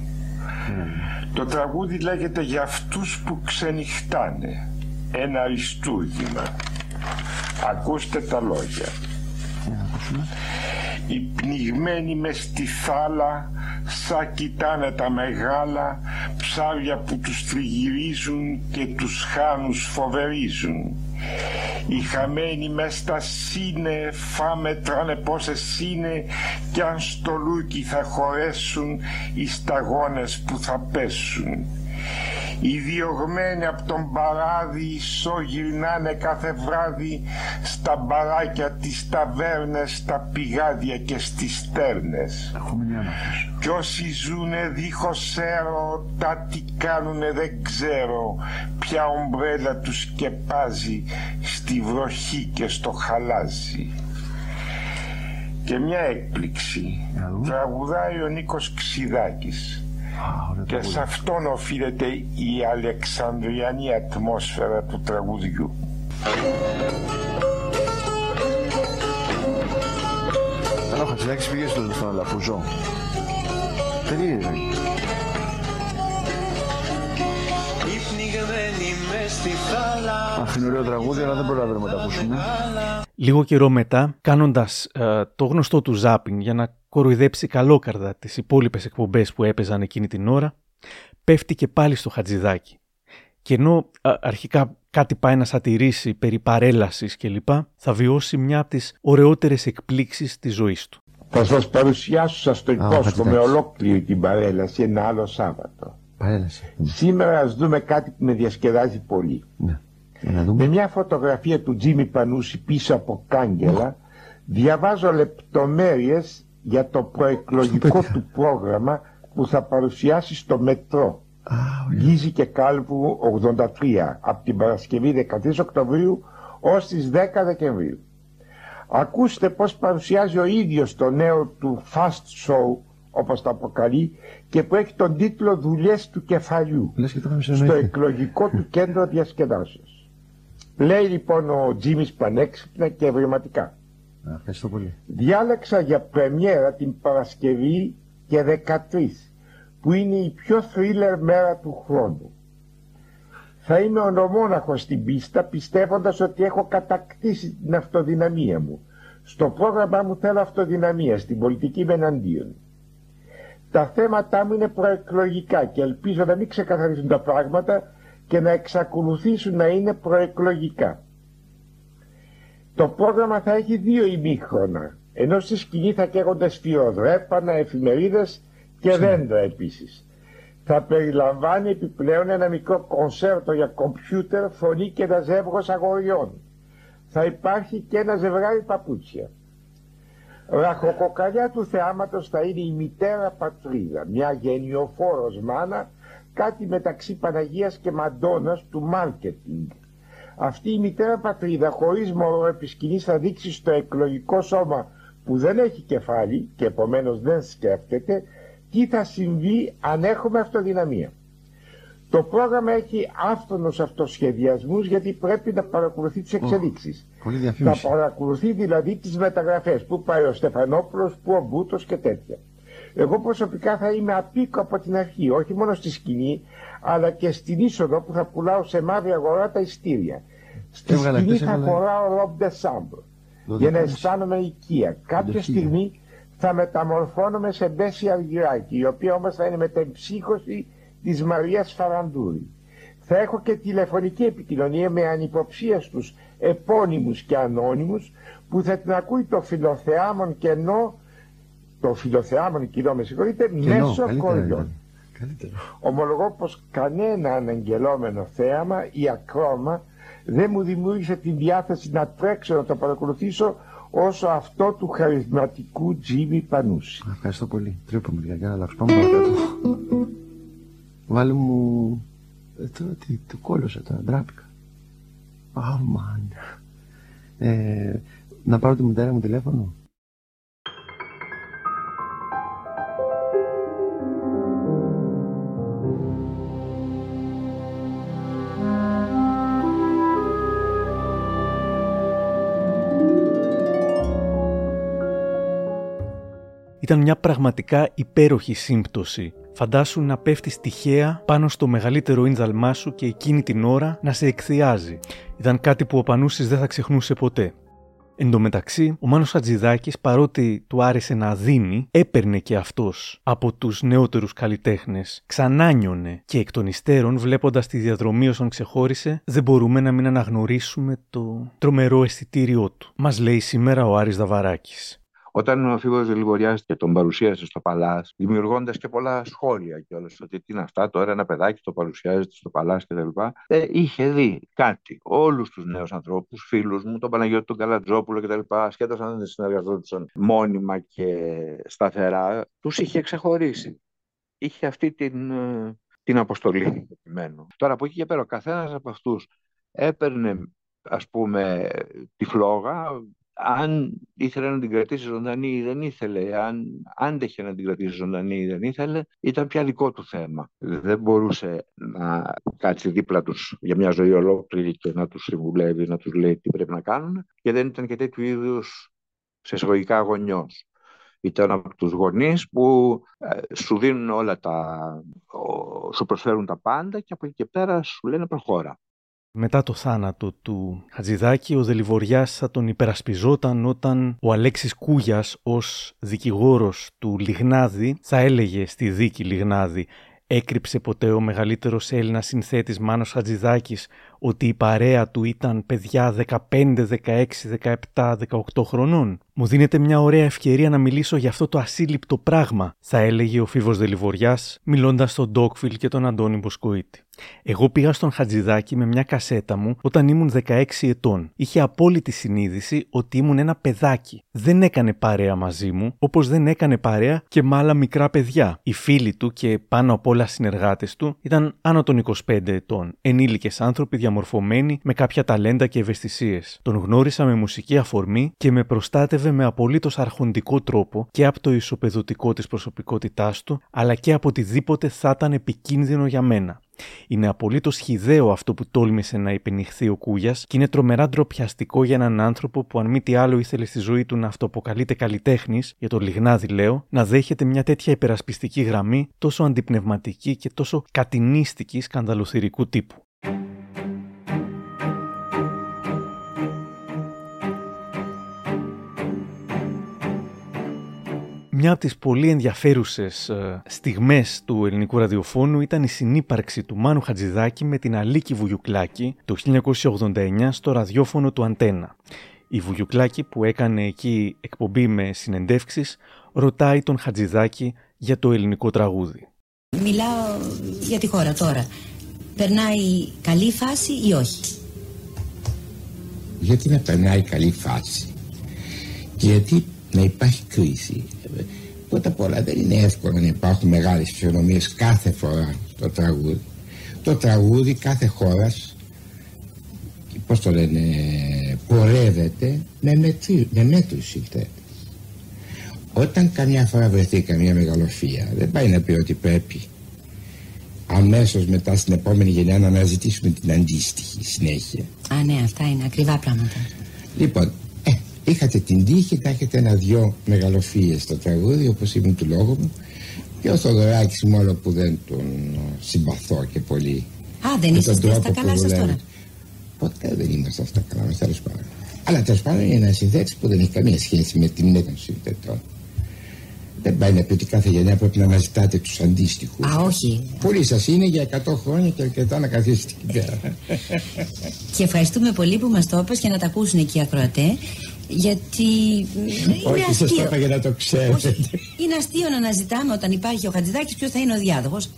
Το τραγούδι λέγεται «Για αυτούς που ξενυχτάνε». Ένα αριστούργημα. Ακούστε τα λόγια. Οι πνιγμένοι μες στη θάλα σαν κοιτάνε τα μεγάλα ψάρια που τους τριγυρίζουν και τους χάνους φοβερίζουν. Οι χαμένοι μες στα σύνε φάμε τράνε πόσες είναι κι αν στο λούκι θα χωρέσουν οι σταγόνες που θα πέσουν. Οι διωγμένοι από τον παράδει ισόγυρνάνε κάθε βράδυ στα μπαράκια, τις ταβέρνες, στα πηγάδια και στις στέρνες. Κι όσοι ζουνε δίχως έρωτα τι κάνουνε δεν ξέρω. Ποια ομπρέλα τους σκεπάζει στη βροχή και στο χαλάζι. Και μια έκπληξη. Τραγουδάει ο Νίκος Ξιδάκης και σε αυτόν οφείλεται η αλεξανδριανή ατμόσφαιρα του τραγουδιού. Αλλά ο Χατζηδάκης πήγε στον, στον Αλαφούζο. Περίεργα. Αχ, είναι ωραίο τραγούδι, αλλά δεν προλαβαίνουμε να το ακούσουμε. Λίγο καιρό μετά, κάνοντας ε, το γνωστό του zapping για να κοροϊδέψει καλόκαρδα τις υπόλοιπες εκπομπές που έπαιζαν εκείνη την ώρα, πέφτει και πάλι στο Χατζηδάκι. Και ενώ α, αρχικά κάτι πάει να σατηρήσει περί παρέλασης κλπ, θα βιώσει μια από τις ωραιότερες εκπλήξεις της ζωής του. Θα σας παρουσιάσω σας το Α, ο υπόσχομαι Χατζηδάκης. ολόκληρη την παρέλαση ένα άλλο Σάββατο. Παρέλαση. Σήμερα ας δούμε κάτι που με διασκεδάζει πολύ. Ναι. Για να δούμε. Με μια φωτογραφία του Τζίμι Πανούση πίσω από κάγκελα διαβάζω λεπτομέρειες για το προεκλογικό του πρόγραμμα που θα παρουσιάσει στο μετρό. Γίζη και Κάλβου 83 από την Παρασκευή 13 Οκτωβρίου ως τις 10 Δεκεμβρίου. Ακούστε πώς παρουσιάζει ο ίδιος το νέο του fast show όπως το αποκαλεί και που έχει τον τίτλο «Δουλειές του κεφαλιού» Λες και το είχαμε στο συνεννοηθεί. εκλογικό του κέντρο διασκεδάσεως. Λέει λοιπόν ο Τζίμις πανέξυπνα και ευρηματικά. Α, Ευχαριστώ πολύ. Διάλεξα για πρεμιέρα την Παρασκευή και 13 που είναι η πιο θρίλερ μέρα του χρόνου. Θα είμαι ονομόναχος στην πίστα πιστεύοντας ότι έχω κατακτήσει την αυτοδυναμία μου. Στο πρόγραμμά μου θέλω αυτοδυναμία, στην πολιτική με εναντίον. Τα θέματα μου είναι προεκλογικά και ελπίζω να μην ξεκαθαρίζουν τα πράγματα και να εξακολουθήσουν να είναι προεκλογικά. Το πρόγραμμα θα έχει δύο ημίχρονα, ενώ στη σκηνή θα καίγονται σφυροδρέπανα, εφημερίδες και δέντρα επίσης. Θα περιλαμβάνει επιπλέον ένα μικρό κονσέρτο για κομπιούτερ, φωνή και ένα ζεύγος αγοριών. Θα υπάρχει και ένα ζευγάρι παπούτσια. Ραχοκοκαλιά του θεάματος θα είναι η μητέρα πατρίδα, μια γενιοφόρος μάνα, κάτι μεταξύ Παναγίας και Μαντώνας του μάρκετινγκ. Αυτή η μητέρα πατρίδα χωρίς μωρό επισκηνής θα δείξει στο εκλογικό σώμα που δεν έχει κεφάλι και επομένως δεν σκέφτεται τι θα συμβεί αν έχουμε αυτοδυναμία. Το πρόγραμμα έχει άφθονους αυτοσχεδιασμούς γιατί πρέπει να παρακολουθεί τις εξελίξεις. Πολύ θα παρακολουθεί δηλαδή τις μεταγραφές που πάει ο Στεφανόπουλος, που ο Μπούτος και τέτοια. Εγώ προσωπικά θα είμαι απίκο από την αρχή, όχι μόνο στη σκηνή, αλλά και στην είσοδο που θα πουλάω σε μαύρη αγορά τα ειστήρια. Στη Έβγαλε σκηνή χτες, θα έβγαλε. φοράω ρόμπ ντεσάμπρ Δώδεκα για να μήνες. αισθάνομαι οικία. Κάποια Δεκίλια. στιγμή θα μεταμορφώνομαι σε Μπέση Αργυράκη, η οποία όμως θα είναι μετεμψύχωση της Μαρίας Φαραντούρη. Θα έχω και τηλεφωνική επικοινωνία με ανυποψίαστους επώνυμους και ανώνυμους που θα την ακούει το φιλοθεάμον κενό, το φιλοθεάμον κοινό με συγχωρείτε, Κενό, μέσω καλύτερα κοριών. ήταν. Καλύτερα. Ομολογώ πως κανένα αναγγελόμενο θέαμα ή ακρόμα δεν μου δημιούργησε την διάθεση να τρέξω να το παρακολουθήσω όσο αυτό του χαρισματικού Τζίμι Πανούση. Ευχαριστώ πολύ. Τρέπομαι λίγα για να αλλάξω. Πάμε παρακάτω. Βάλε μου... Ε, τώρα τι, το κόλλωσα τώρα, ντράπηκα. Oh, man. Ε, να πάρω τη μητέρα μου τηλέφωνο; Ήταν μια πραγματικά υπέροχη σύμπτωση. Φαντάσου να πέφτεις τυχαία πάνω στο μεγαλύτερο ίνδαλμά σου και εκείνη την ώρα να σε εκθιάζει. Ήταν κάτι που ο Πανούσης δεν θα ξεχνούσε ποτέ. Εν τω μεταξύ, ο Μάνος Χατζηδάκης, παρότι του άρεσε να δίνει, έπαιρνε και αυτός από τους νεότερους καλλιτέχνες. Ξανάνιωνε και εκ των υστέρων, βλέποντας τη διαδρομή όσων ξεχώρισε, δεν μπορούμε να μην αναγνωρίσουμε το τρομερό αισθητήριό του. Μας λέει σήμερα ο Άρης Δαβαράκης. Όταν ο Φίβος Δελιβοριάς και τον παρουσίασε στο Παλάς, δημιουργώντας και πολλά σχόλια κιόλας, ότι τι είναι αυτά τώρα, ένα παιδάκι το παρουσιάζεται στο Παλάς κτλ. Ε, είχε δει κάτι. Όλους τους νέους ανθρώπους, φίλους μου, τον Παναγιώτη τον Καλατζόπουλο κτλ. Ασχέτως αν δεν συνεργαζόντουσαν μόνιμα και σταθερά, τους είχε ξεχωρίσει. Είχε αυτή την, ε, την αποστολή επιμένω. Τώρα από εκεί και πέρα, ο καθένας από αυτούς έπαιρνε ας πούμε τη φλόγα αν ήθελε να την κρατήσει ζωντανή ή δεν ήθελε, αν άντεχε να την κρατήσει ζωντανή ή δεν ήθελε, ήταν πια δικό του θέμα. Δεν μπορούσε να κάτσει δίπλα τους για μια ζωή ολόκληρη και να τους συμβουλεύει, να τους λέει τι πρέπει να κάνουν και δεν ήταν και τέτοιου είδους σε εισαγωγικά γονιός. Ήταν από τους γονείς που ε, σου δίνουν όλα τα... ο- σου προσφέρουν τα πάντα και από εκεί και πέρα σου λένε προχώρα. Μετά το θάνατο του Χατζηδάκη, ο Δελιβοριάς θα τον υπερασπιζόταν όταν ο Αλέξης Κούγιας ως δικηγόρος του Λιγνάδη θα έλεγε στη δίκη Λιγνάδη «Έκρυψε ποτέ ο μεγαλύτερος Έλληνας συνθέτης Μάνος Χατζηδάκης ότι η παρέα του ήταν παιδιά 15, 16, 17, 18 χρονών. Μου δίνεται μια ωραία ευκαιρία να μιλήσω για αυτό το ασύλληπτο πράγμα, θα έλεγε ο Φίβος Δελιβοριάς, μιλώντας στον Ντόκφιλ και τον Αντώνη Μποσκοίτη. Εγώ πήγα στον Χατζηδάκη με μια κασέτα μου όταν ήμουν 16 ετών. Είχε απόλυτη συνείδηση ότι ήμουν ένα παιδάκι. Δεν έκανε παρέα μαζί μου, όπως δεν έκανε παρέα και με άλλα μικρά παιδιά. Οι φίλοι του και πάνω απ' όλα συνεργάτες του ήταν άνω των 25 ετών. Ενήλικες άνθρωποι διαμορφωμένοι με κάποια ταλέντα και ευαισθησίες. Τον γνώρισα με μουσική αφορμή και με προστάτευε με απολύτως αρχοντικό τρόπο και από το ισοπεδωτικό της προσωπικότητάς του, αλλά και από οτιδήποτε θα ήταν επικίνδυνο για μένα. Είναι απολύτως χιδαίο αυτό που τόλμησε να υπενηχθεί ο Κούγιας και είναι τρομερά ντροπιαστικό για έναν άνθρωπο που, αν μη τι άλλο, ήθελε στη ζωή του να αυτοποκαλείται καλλιτέχνης, για το λιγνάδι λέω, να δέχεται μια τέτοια υπερασπιστική γραμμή τόσο αντιπνευματική και τόσο κατηνίστικη σκανδαλοθυρικού τύπου. Μια από τις πολύ ενδιαφέρουσες ε, στιγμές του ελληνικού ραδιοφώνου ήταν η συνύπαρξη του Μάνου Χατζηδάκη με την Αλίκη Βουγιουκλάκη το 1989 στο ραδιόφωνο του Αντένα. Η Βουγιουκλάκη που έκανε εκεί εκπομπή με συνεντεύξεις ρωτάει τον Χατζηδάκη για το ελληνικό τραγούδι. Μιλάω για τη χώρα τώρα. Περνάει καλή φάση ή όχι; Γιατί να περνάει καλή φάση; Γιατί να υπάρχει κρίση. Πρώτα απ' όλα δεν είναι εύκολο να υπάρχουν μεγάλες φυσιονομίες κάθε φορά το τραγούδι. Το τραγούδι κάθε χώρας πώς το λένε πορεύεται με, μετρή, με μέτρηση όταν καμιά φορά βρεθεί καμιά μεγαλοφία δεν πάει να πει ότι πρέπει αμέσως μετά στην επόμενη γενιά να αναζητήσουμε την αντίστοιχη συνέχεια Α ναι αυτά είναι ακριβά πράγματα Λοιπόν ε, είχατε την τύχη να έχετε ένα-δυο μεγαλοφίες στο τραγούδι όπως ήμουν του λόγου μου και ο Θοδωράκης μόνο που δεν τον συμπαθώ και πολύ Α δεν είσαστε στα καλά σας τώρα Ποτέ δεν είμαστε στα καλά μα, τέλος πάντων. Αλλά τέλος πάντων είναι ένας συνθέτης που δεν έχει καμία σχέση με την των συνθετών. Δεν πάει να πει ότι κάθε γενιά πρέπει να αναζητάτε τους αντίστοιχους. Α, όχι. Πολλοί σας είναι για 100 χρόνια και αρκετά να καθίσετε εκεί πέρα. και ευχαριστούμε πολύ που μας το είπες και να τα ακούσουν εκεί οι ακροατές. Γιατί. Όχι, σας το είπα για να το ξέρετε. είναι αστείο να αναζητάμε όταν υπάρχει ο Χατζηδάκης ποιος θα είναι ο διάδοχος.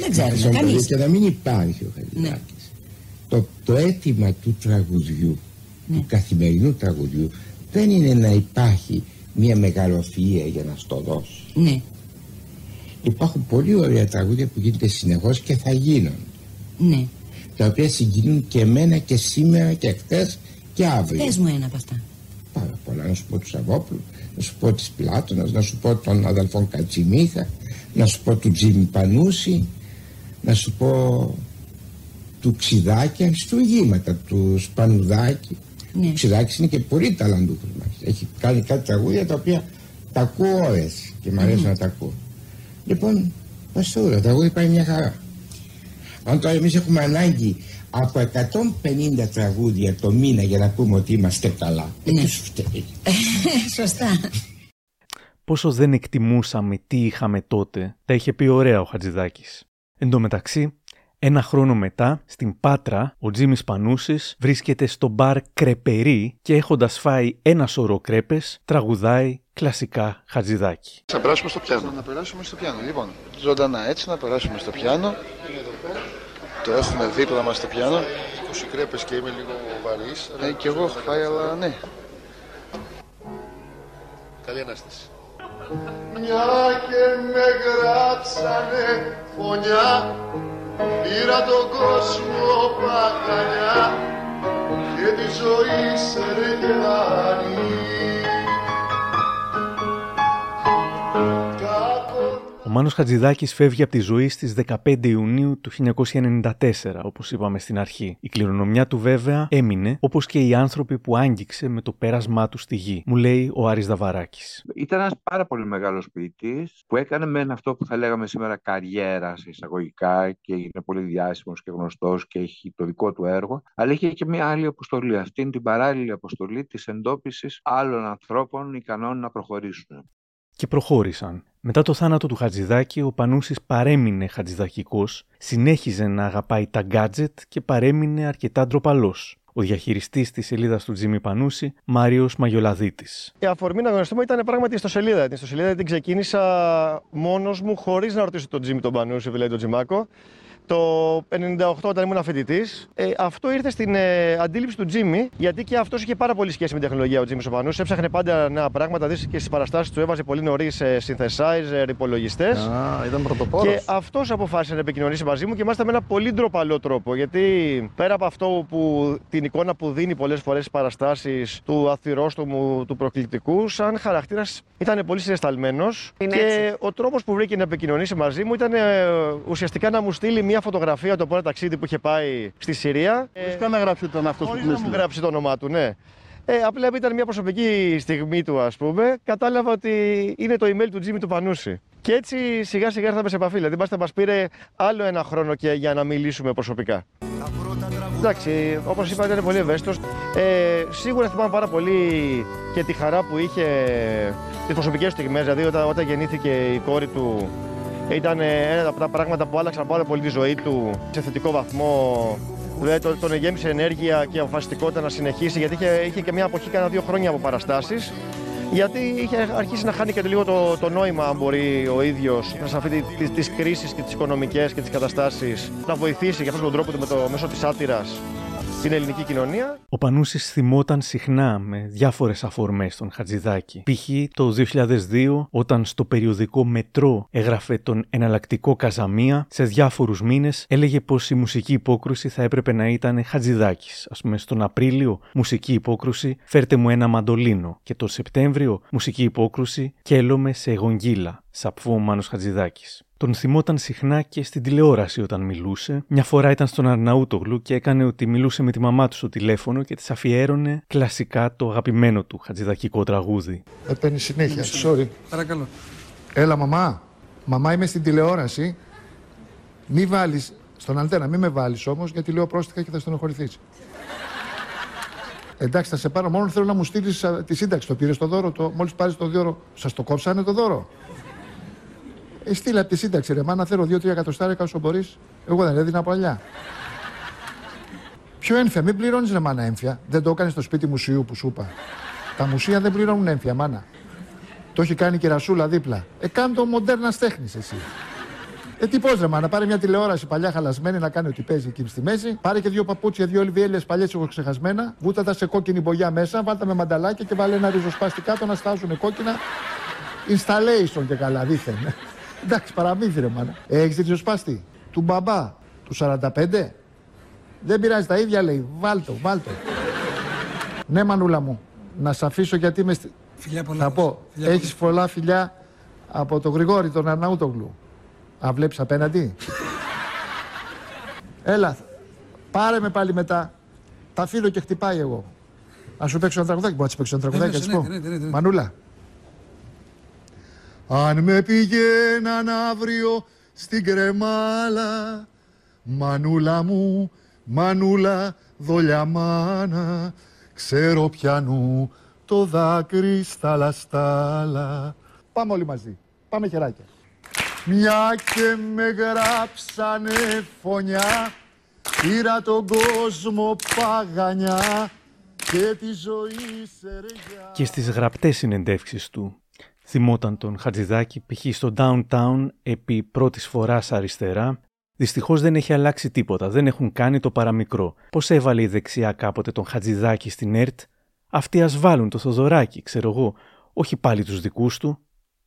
Δεν ξέρουμε. Κανείς. Και να μην υπάρχει ο Χατζηδάκης. Ναι το, το αίτημα του τραγουδιού ναι. του καθημερινού τραγουδιού δεν είναι να υπάρχει μια μεγαλοφυΐα για να στο δώσει ναι. υπάρχουν πολύ ωραία τραγούδια που γίνονται συνεχώς και θα γίνουν ναι. τα οποία συγκινούν και εμένα και σήμερα και χθες και αύριο πες μου ένα από αυτά πάρα πολλά να σου πω τους Σαββόπουλου να σου πω της Πλάτωνας να σου πω των αδελφών Κατσιμίχα να σου πω του Τζίμι Πανούση να σου πω του Ξιδάκη αριστουργήματα, του Σπανουδάκη. Ναι. Ο Ξιδάκης είναι και πολύ ταλαντούχος μας. Έχει κάνει κάτι τραγούδια τα οποία τα ακούω ώρες και μου αρέσει να τα ακούω. Λοιπόν, τώρα, το τραγούδι πάει μια χαρά. Αν τώρα εμείς έχουμε ανάγκη από 150 τραγούδια το μήνα για να πούμε ότι είμαστε καλά, ε, ναι. φταίει. Σωστά. Πόσο δεν εκτιμούσαμε τι είχαμε τότε, τα είχε πει ωραία ο Χατζηδάκης. Εν τω μεταξύ, ένα χρόνο μετά, στην Πάτρα, ο Τζίμις Πανούσης βρίσκεται στο μπαρ Κρεπερί και έχοντας φάει ένα σωρό κρέπες, τραγουδάει κλασικά χατζηδάκι. Θα περάσουμε στο πιάνο. Να περάσουμε στο πιάνο. Λοιπόν, ζωντανά έτσι να περάσουμε στο πιάνο. Το έχουμε δίπλα μας στο πιάνο. 20 κρέπε και είμαι λίγο βαρύς. Ναι, και εγώ έχω φάει, αλλά ναι. Καλή ανάσταση. Μια και με γράψανε φωνιά Πήρα τον κόσμο παγαλιά και τη ζωή σε Ο Μάνος Χατζηδάκης φεύγει από τη ζωή στις 15 Ιουνίου του 1994, όπως είπαμε στην αρχή. Η κληρονομιά του βέβαια έμεινε, όπως και οι άνθρωποι που άγγιξε με το πέρασμά του στη γη, μου λέει ο Άρης Δαβαράκης. Ήταν ένας πάρα πολύ μεγάλος ποιητής που έκανε με αυτό που θα λέγαμε σήμερα καριέρα σε εισαγωγικά και είναι πολύ διάσημος και γνωστός και έχει το δικό του έργο, αλλά είχε και μια άλλη αποστολή, αυτήν την παράλληλη αποστολή της εντόπισης άλλων ανθρώπων ικανών να προχωρήσουν και προχώρησαν. Μετά το θάνατο του Χατζηδάκη, ο Πανούσης παρέμεινε χατζηδακικός, συνέχιζε να αγαπάει τα γκάτζετ και παρέμεινε αρκετά ντροπαλός. Ο διαχειριστής της σελίδας του Τζίμι Πανούση, Μάριος Μαγιολαδίτης. Η αφορμή να γνωριστούμε ήταν πράγματι η ιστοσελίδα. Την ιστοσελίδα την ξεκίνησα μόνος μου, χωρίς να ρωτήσω τον Τζίμι τον Πανούση, δηλαδή τον Τζιμάκο. Το 98 όταν ήμουν φοιτητή, ε, αυτό ήρθε στην ε, αντίληψη του Τζίμι, γιατί και αυτός είχε πάρα πολύ σχέση με τεχνολογία ο Τζίμις ο Πανούσης. Έψαχνε πάντα νέα πράγματα, δεις και στις παραστάσεις του έβαζε πολύ νωρίς ε, synthesizer, υπολογιστές. Α, ήταν πρωτοπόρος. Και αυτός αποφάσισε να επικοινωνήσει μαζί μου και μάλιστα με ένα πολύ ντροπαλό τρόπο. Γιατί πέρα από αυτό που την εικόνα που δίνει πολλές φορές στις παραστάσεις του αθυρόστομου, του προκλητικού, σαν χαρακτήρας ήταν πολύ συναισθαλμένο. Και ο τρόπος που βρήκε να επικοινωνήσει μαζί μου ήταν ε, ουσιαστικά να μου στείλει μια μια φωτογραφία το πρώτο ταξίδι που είχε πάει στη Συρία. Χωρί καν να γράψει τον αυτό που να μου γράψει το όνομά του, ναι. Ε, απλά ήταν μια προσωπική στιγμή του, ας πούμε. Κατάλαβα ότι είναι το email του Τζίμι του Πανούση. Και έτσι σιγά σιγά ήρθαμε σε επαφή. Δηλαδή, μας πήρε άλλο ένα χρόνο και για να μιλήσουμε προσωπικά. Τα πρώτα Εντάξει, όπως είπα, ήταν πολύ ευαίσθητος. Ε, σίγουρα θυμάμαι πάρα πολύ και τη χαρά που είχε τις προσωπικές στιγμές. Δηλαδή, όταν, όταν γεννήθηκε η κόρη του, ήταν ένα από τα πράγματα που άλλαξαν πάρα πολύ τη ζωή του σε θετικό βαθμό. Δηλαδή, τον, τον γέμισε ενέργεια και αποφασιστικότητα να συνεχίσει, γιατί είχε, είχε και μια εποχή, κάνα δύο χρόνια από παραστάσεις. Γιατί είχε αρχίσει να χάνει και λίγο το, το νόημα, αν μπορεί ο ίδιος σε αυτή τι τις κρίσεις και τις οικονομικές και τις καταστάσεις να βοηθήσει για αυτόν τον τρόπο του με το μέσο της άτυρας την ελληνική κοινωνία. Ο Πανούσης θυμόταν συχνά με διάφορες αφορμές τον Χατζηδάκη. Π.χ. το 2002 όταν στο περιοδικό Μετρό έγραφε τον εναλλακτικό Καζαμία σε διάφορους μήνες έλεγε πως η μουσική υπόκρουση θα έπρεπε να ήταν Χατζηδάκης. Ας πούμε στον Απρίλιο μουσική υπόκρουση φέρτε μου ένα μαντολίνο και το Σεπτέμβριο μουσική υπόκρουση κέλομαι σε γογγύλα. Σαπφού ο Μάνος Χατζηδάκης. Τον θυμόταν συχνά και στην τηλεόραση όταν μιλούσε. Μια φορά ήταν στον Αρναούτογλου και έκανε ότι μιλούσε με τη μαμά του στο τηλέφωνο και της αφιέρωνε κλασικά το αγαπημένο του χατζηδακικό τραγούδι. Ε, παίρνει συνέχεια. Sorry. Παρακαλώ. Έλα, μαμά. Μαμά, είμαι στην τηλεόραση. Μη βάλεις στον αντένα, μη με βάλεις όμως, γιατί λέω πρόστιχα και θα στενοχωρηθείς. Εντάξει, θα σε πάρω. Μόνο θέλω να μου στείλεις τη σύνταξη. Το πήρες το δώρο. Το... Μόλις πάρεις το δώρο, σας το κόψανε το δώρο. Ε, στείλε από τη σύνταξη, ρε. Μάνα θέλω 2-3 εκατοστάρικα όσο μπορείς. Εγώ δεν έδινα από αλλιά. Ποιο έμφυα, μην πληρώνεις ρε μάνα έμφυα. Δεν το έκανες στο σπίτι μουσείου που σου είπα. Τα μουσεία δεν πληρώνουν έμφυα, μάνα. Το έχει κάνει και ρασούλα δίπλα. Ε, κάνε το μοντέρνας τέχνης εσύ. Ε, τι πώς ρε μάνα, πάρε μια τηλεόραση παλιά χαλασμένη να κάνει ό,τι παίζει εκεί στη μέση. Πάρε και δύο παπούτσια, δύο ολιβιέλε παλιές έχω ξεχασμένα. Βούτα τα σε κόκκινη μπογιά μέσα, βάλτε με μανταλάκια και βάλε ένα ριζοσπάστη κάτω να στάζουν κόκκινα. Installation και καλά, δίθεν. Εντάξει, παραμύθι ρε μάνα. Έχεις ριζοσπάστη. Του μπαμπά. Του 45. Δεν πειράζει τα ίδια λέει. Βάλτο, βάλτο. ναι, μανούλα μου. Να σε αφήσω γιατί είμαι. Στη... Φιλιά πολλά. Θα πω. Έχεις πολλά φιλιά από τον Γρηγόρη, τον Αρναούτογλου. Αν βλέπεις απέναντι; Έλα. Πάρε με πάλι μετά. Τα αφήνω και χτυπάει εγώ. Α σου παίξω ένα τραγουδάκι. Μπορεί να παίξω ένα τραγουδάκι, α πω. Μανούλα. Αν με πηγαίναν αύριο στην κρεμάλα Μανούλα μου, μανούλα, δολιαμάνα Ξέρω πιανού το δάκρυ στα λαστάλα. Πάμε όλοι μαζί, πάμε χεράκια. Μια και με γράψανε φωνιά Πήρα τον κόσμο παγανιά και τη ζωή σε ρεγιά. Και στις γραπτές συνεντεύξεις του θυμόταν τον Χατζηδάκη π.χ. στο downtown επί πρώτης φοράς αριστερά. Δυστυχώς δεν έχει αλλάξει τίποτα, δεν έχουν κάνει το παραμικρό. Πώς έβαλε η δεξιά κάποτε τον Χατζηδάκη στην ΕΡΤ, αυτοί ας βάλουν το Θοδωράκι, ξέρω εγώ, όχι πάλι τους δικούς του.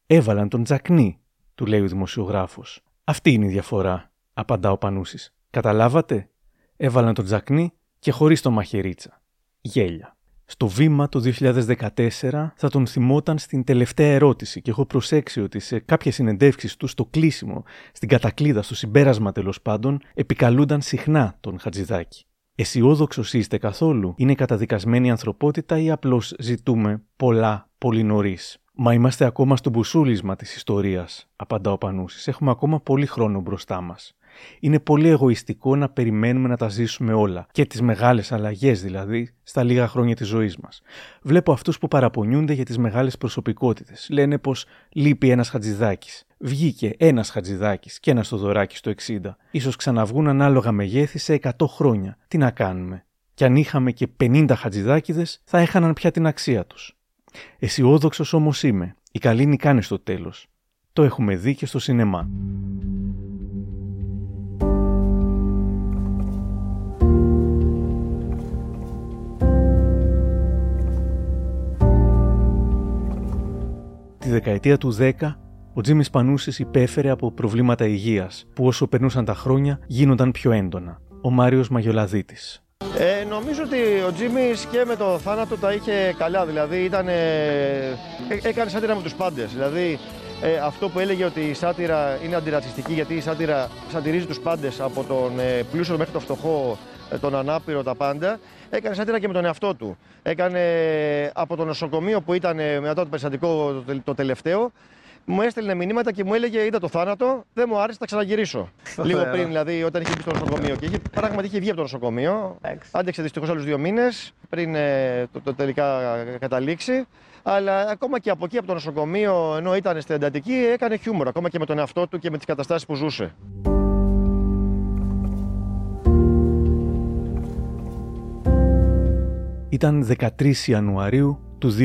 Έβαλαν τον Τζακνί, του λέει ο δημοσιογράφος. Αυτή είναι η διαφορά, απαντά ο Πανούσης. Καταλάβατε, έβαλαν τον Τζακνί και χωρίς τον Μαχαιρίτσα. Γέλια. Στο βήμα το 2014 θα τον θυμόταν στην τελευταία ερώτηση και έχω προσέξει ότι σε κάποιες συνεντεύξεις του στο κλείσιμο, στην κατακλίδα, στο συμπέρασμα τέλος πάντων, επικαλούνταν συχνά τον Χατζηδάκη. Αισιόδοξος είστε καθόλου, είναι καταδικασμένη η ανθρωπότητα ή απλώς ζητούμε πολλά πολύ νωρίς; Μα είμαστε ακόμα στο μπουσούλισμα της ιστορίας, απαντά ο Πανούσης. Έχουμε ακόμα πολύ χρόνο μπροστά μας. Είναι πολύ εγωιστικό να περιμένουμε να τα ζήσουμε όλα, και τις μεγάλες αλλαγές δηλαδή, στα λίγα χρόνια της ζωής μας. Βλέπω αυτούς που παραπονιούνται για τις μεγάλες προσωπικότητες. Λένε πως λείπει ένας χατζηδάκι. Βγήκε ένας χατζηδάκι και ένας Θοδωράκι στο 60. σω ξαναβγούν ανάλογα μεγέθη σε 100 χρόνια. Τι να κάνουμε; Κι αν είχαμε και 50 χατζηδάκιδε, θα έχαναν πια την αξία τους. Αισιόδοξος όμως είμαι. Η καλή νικάνε στο τέλος. Το έχουμε δει και στο σινεμά. Τη δεκαετία του 10, ο Τζίμις Πανούσης υπέφερε από προβλήματα υγείας, που όσο περνούσαν τα χρόνια γίνονταν πιο έντονα. Ο Μάριος Μαγιολαδίτης. Ε, νομίζω ότι ο Τζίμις και με το θάνατο τα είχε καλά. Δηλαδή ήταν, ε, έκανε σάτυρα με τους πάντες. Δηλαδή ε, αυτό που έλεγε ότι η σάτυρα είναι αντιρατσιστική γιατί η σάτυρα σατυρίζει τους πάντες από τον ε, πλούσιο μέχρι τον φτωχό, ε, τον ανάπηρο, τα πάντα. Έκανε σάτυρα και με τον εαυτό του. Έκανε από το νοσοκομείο που ήταν μετά το περιστατικό το τελευταίο μου έστελνε μηνύματα και μου έλεγε: Είδα το θάνατο, δεν μου άρεσε, θα ξαναγυρίσω. Λίγο Ωραία. πριν, δηλαδή, όταν είχε μπει στο νοσοκομείο. Και είχε, πράγματι είχε βγει από το νοσοκομείο. Άντεξε δυστυχώς άλλους δύο μήνες πριν ε, το, το τελικά καταλήξει. Αλλά ακόμα και από εκεί, από το νοσοκομείο, ενώ ήταν στην εντατική, έκανε χιούμορ. Ακόμα και με τον εαυτό του και με τις καταστάσεις που ζούσε. Ήταν 13 Ιανουαρίου του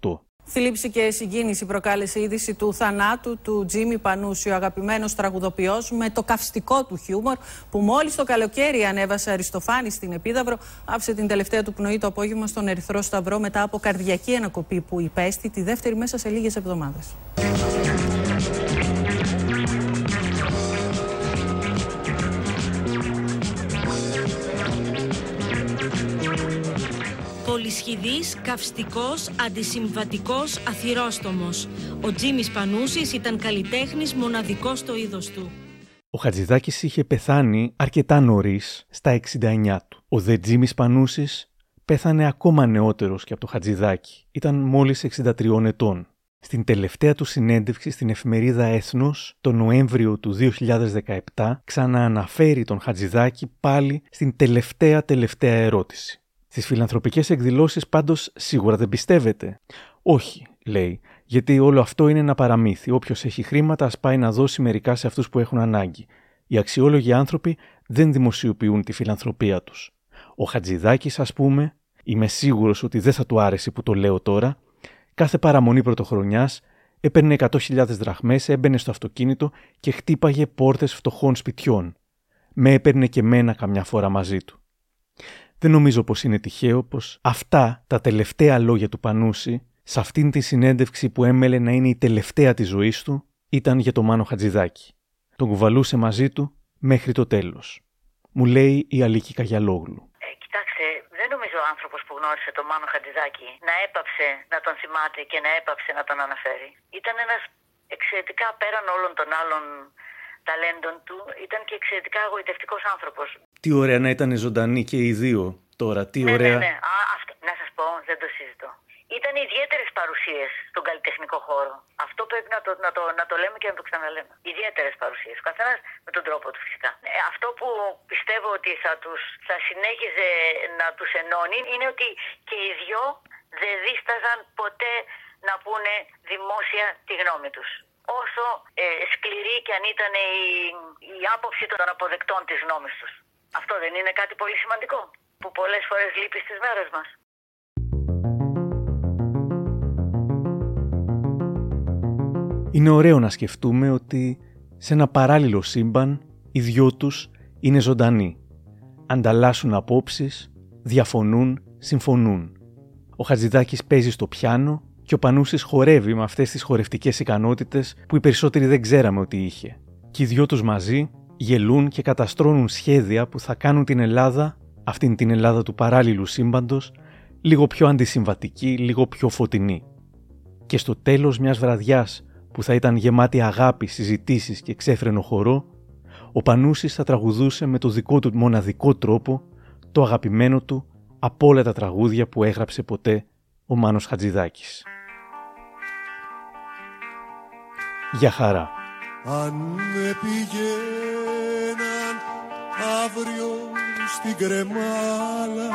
2018. Θλίψη και συγκίνηση προκάλεσε η είδηση του θανάτου του Τζίμι Πανούση, ο αγαπημένος τραγουδοποιός με το καυστικό του χιούμορ που μόλις το καλοκαίρι ανέβασε Αριστοφάνη στην Επίδαυρο άφησε την τελευταία του πνοή το απόγευμα στον Ερυθρό Σταυρό μετά από καρδιακή ανακοπή που υπέστη τη δεύτερη μέσα σε λίγες εβδομάδες. Πολυσχηδής, καυστικός, αντισυμβατικός, αθυρόστομος. Ο Τζίμις Πανούσης ήταν καλλιτέχνης μοναδικός στο είδος του. Ο Χατζηδάκης είχε πεθάνει αρκετά νωρίς, στα 69 του. Ο Δε Τζίμις Πανούσης πέθανε ακόμα νεότερος και από το Χατζηδάκη. Ήταν μόλις 63 ετών. Στην τελευταία του συνέντευξη στην εφημερίδα Έθνος, το Νοέμβριο του 2017, ξανααναφέρει τον Χατζηδάκη πάλι στην τελευταία τελευταία ερώτηση. Στις φιλανθρωπικές εκδηλώσεις πάντως σίγουρα δεν πιστεύετε; Όχι, λέει, γιατί όλο αυτό είναι ένα παραμύθι. Όποιος έχει χρήματα, ας πάει να δώσει μερικά σε αυτούς που έχουν ανάγκη. Οι αξιόλογοι άνθρωποι δεν δημοσιοποιούν τη φιλανθρωπία τους. Ο Χατζηδάκης, ας πούμε, είμαι σίγουρος ότι δεν θα του άρεσε που το λέω τώρα, κάθε παραμονή πρωτοχρονιάς έπαιρνε 100.000 δραχμές, έμπαινε στο αυτοκίνητο και χτύπαγε πόρτες φτωχών σπιτιών. Με έπαιρνε και μένα καμιά φορά μαζί του. Δεν νομίζω πως είναι τυχαίο πως αυτά τα τελευταία λόγια του Πανούση σε αυτήν τη συνέντευξη που έμελε να είναι η τελευταία της ζωής του ήταν για το Μάνο Χατζηδάκη. Τον κουβαλούσε μαζί του μέχρι το τέλος. Μου λέει η Αλίκη Καγιαλόγλου. Ε, κοιτάξτε, δεν νομίζω ο άνθρωπος που γνώρισε τον Μάνο Χατζηδάκη να έπαψε να τον θυμάται και να έπαψε να τον αναφέρει. Ήταν ένας εξαιρετικά πέραν όλων των άλλων ταλέντων του, ήταν και εξαιρετικά εγωιτευτικός άνθρωπος. Τι ωραία να ήταν ζωντανοί και οι δύο τώρα. Τι Ναι, ωραία. ναι, ναι. Α, αυτό, να σας πω, δεν το συζητώ. Ήταν ιδιαίτερες παρουσίες στον καλλιτεχνικό χώρο. Αυτό πρέπει να το, να, το, να το λέμε και να το ξαναλέμε. Ιδιαίτερες παρουσίες. Ο καθένας με τον τρόπο του φυσικά. Ε, αυτό που πιστεύω ότι θα, τους, θα συνέχιζε να τους ενώνει είναι ότι και οι δυο δεν δίσταζαν ποτέ να πούνε δημόσια τη γνώμη τους. Όσο ε, σκληρή και αν ήταν η, η άποψη των αποδεκτών της γνώμης τους. Αυτό δεν είναι κάτι πολύ σημαντικό που πολλές φορές λείπει στις μέρες μας. Είναι ωραίο να σκεφτούμε ότι σε ένα παράλληλο σύμπαν οι δυο τους είναι ζωντανοί. Ανταλλάσσουν απόψεις, διαφωνούν, συμφωνούν. Ο Χατζηδάκης παίζει στο πιάνο και ο Πανούσης χορεύει με αυτές τις χορευτικές ικανότητες που οι περισσότεροι δεν ξέραμε ότι είχε. Και οι δυο τους μαζί γελούν και καταστρώνουν σχέδια που θα κάνουν την Ελλάδα, αυτήν την Ελλάδα του παράλληλου σύμπαντος, λίγο πιο αντισυμβατική, λίγο πιο φωτεινή. Και στο τέλος μιας βραδιάς που θα ήταν γεμάτη αγάπη, συζητήσεις και ξέφρενο χορό, ο Πανούσης θα τραγουδούσε με το δικό του μοναδικό τρόπο το αγαπημένο του από όλα τα τραγούδια που έγραψε ποτέ ο Μάνος Χατζηδάκης. Για χαρά. Αν με πηγαίναν αύριο στην κρεμάλα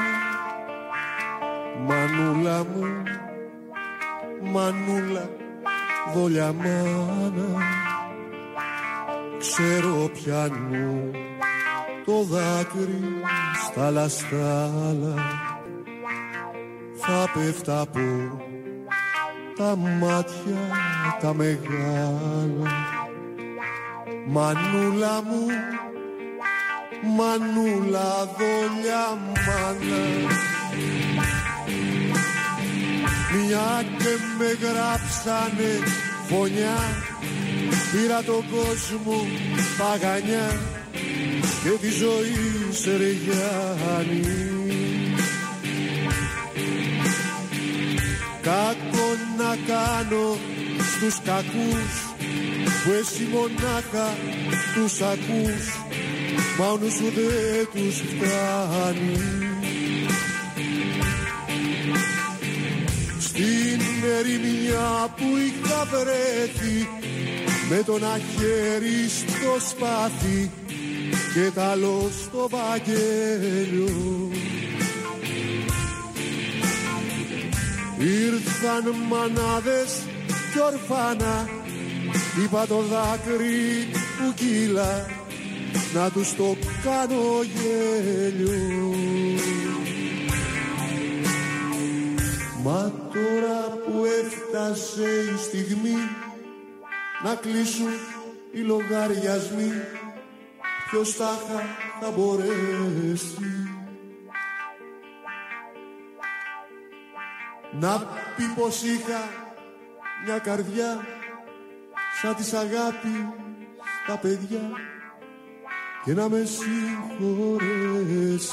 Μανούλα μου, μανούλα, δόλια μάνα Ξέρω πιανού το δάκρυ στα λαστάλα Θα πέφτα από τα μάτια τα μεγάλα. Μανούλα μου, μανούλα δόλια μάνα. Μια και με γράψανε φωνιά Πήρα τον κόσμο παγανιά και τη ζωή σε ρεγιάνι Κάκο να κάνω στους κακούς που εσύ μονάχα τους ακούς. Μα ο νους σου δεν τους φτάνει. Στην ερημιά που είχα βρέθει με το ένα χέρι στο σπάθι και τ' άλλο στο βαγγέλιο Ήρθαν μανάδες κι ορφάνα είπα το δάκρυ που κύλα να τους το κάνω γέλιο. Μα τώρα που έφτασε η στιγμή να κλείσουν οι λογαριασμοί ποιος θα, θα μπορέσει να πει πως είχα μια καρδιά σαν της αγάπης στα παιδιά και να με συγχωρέσεις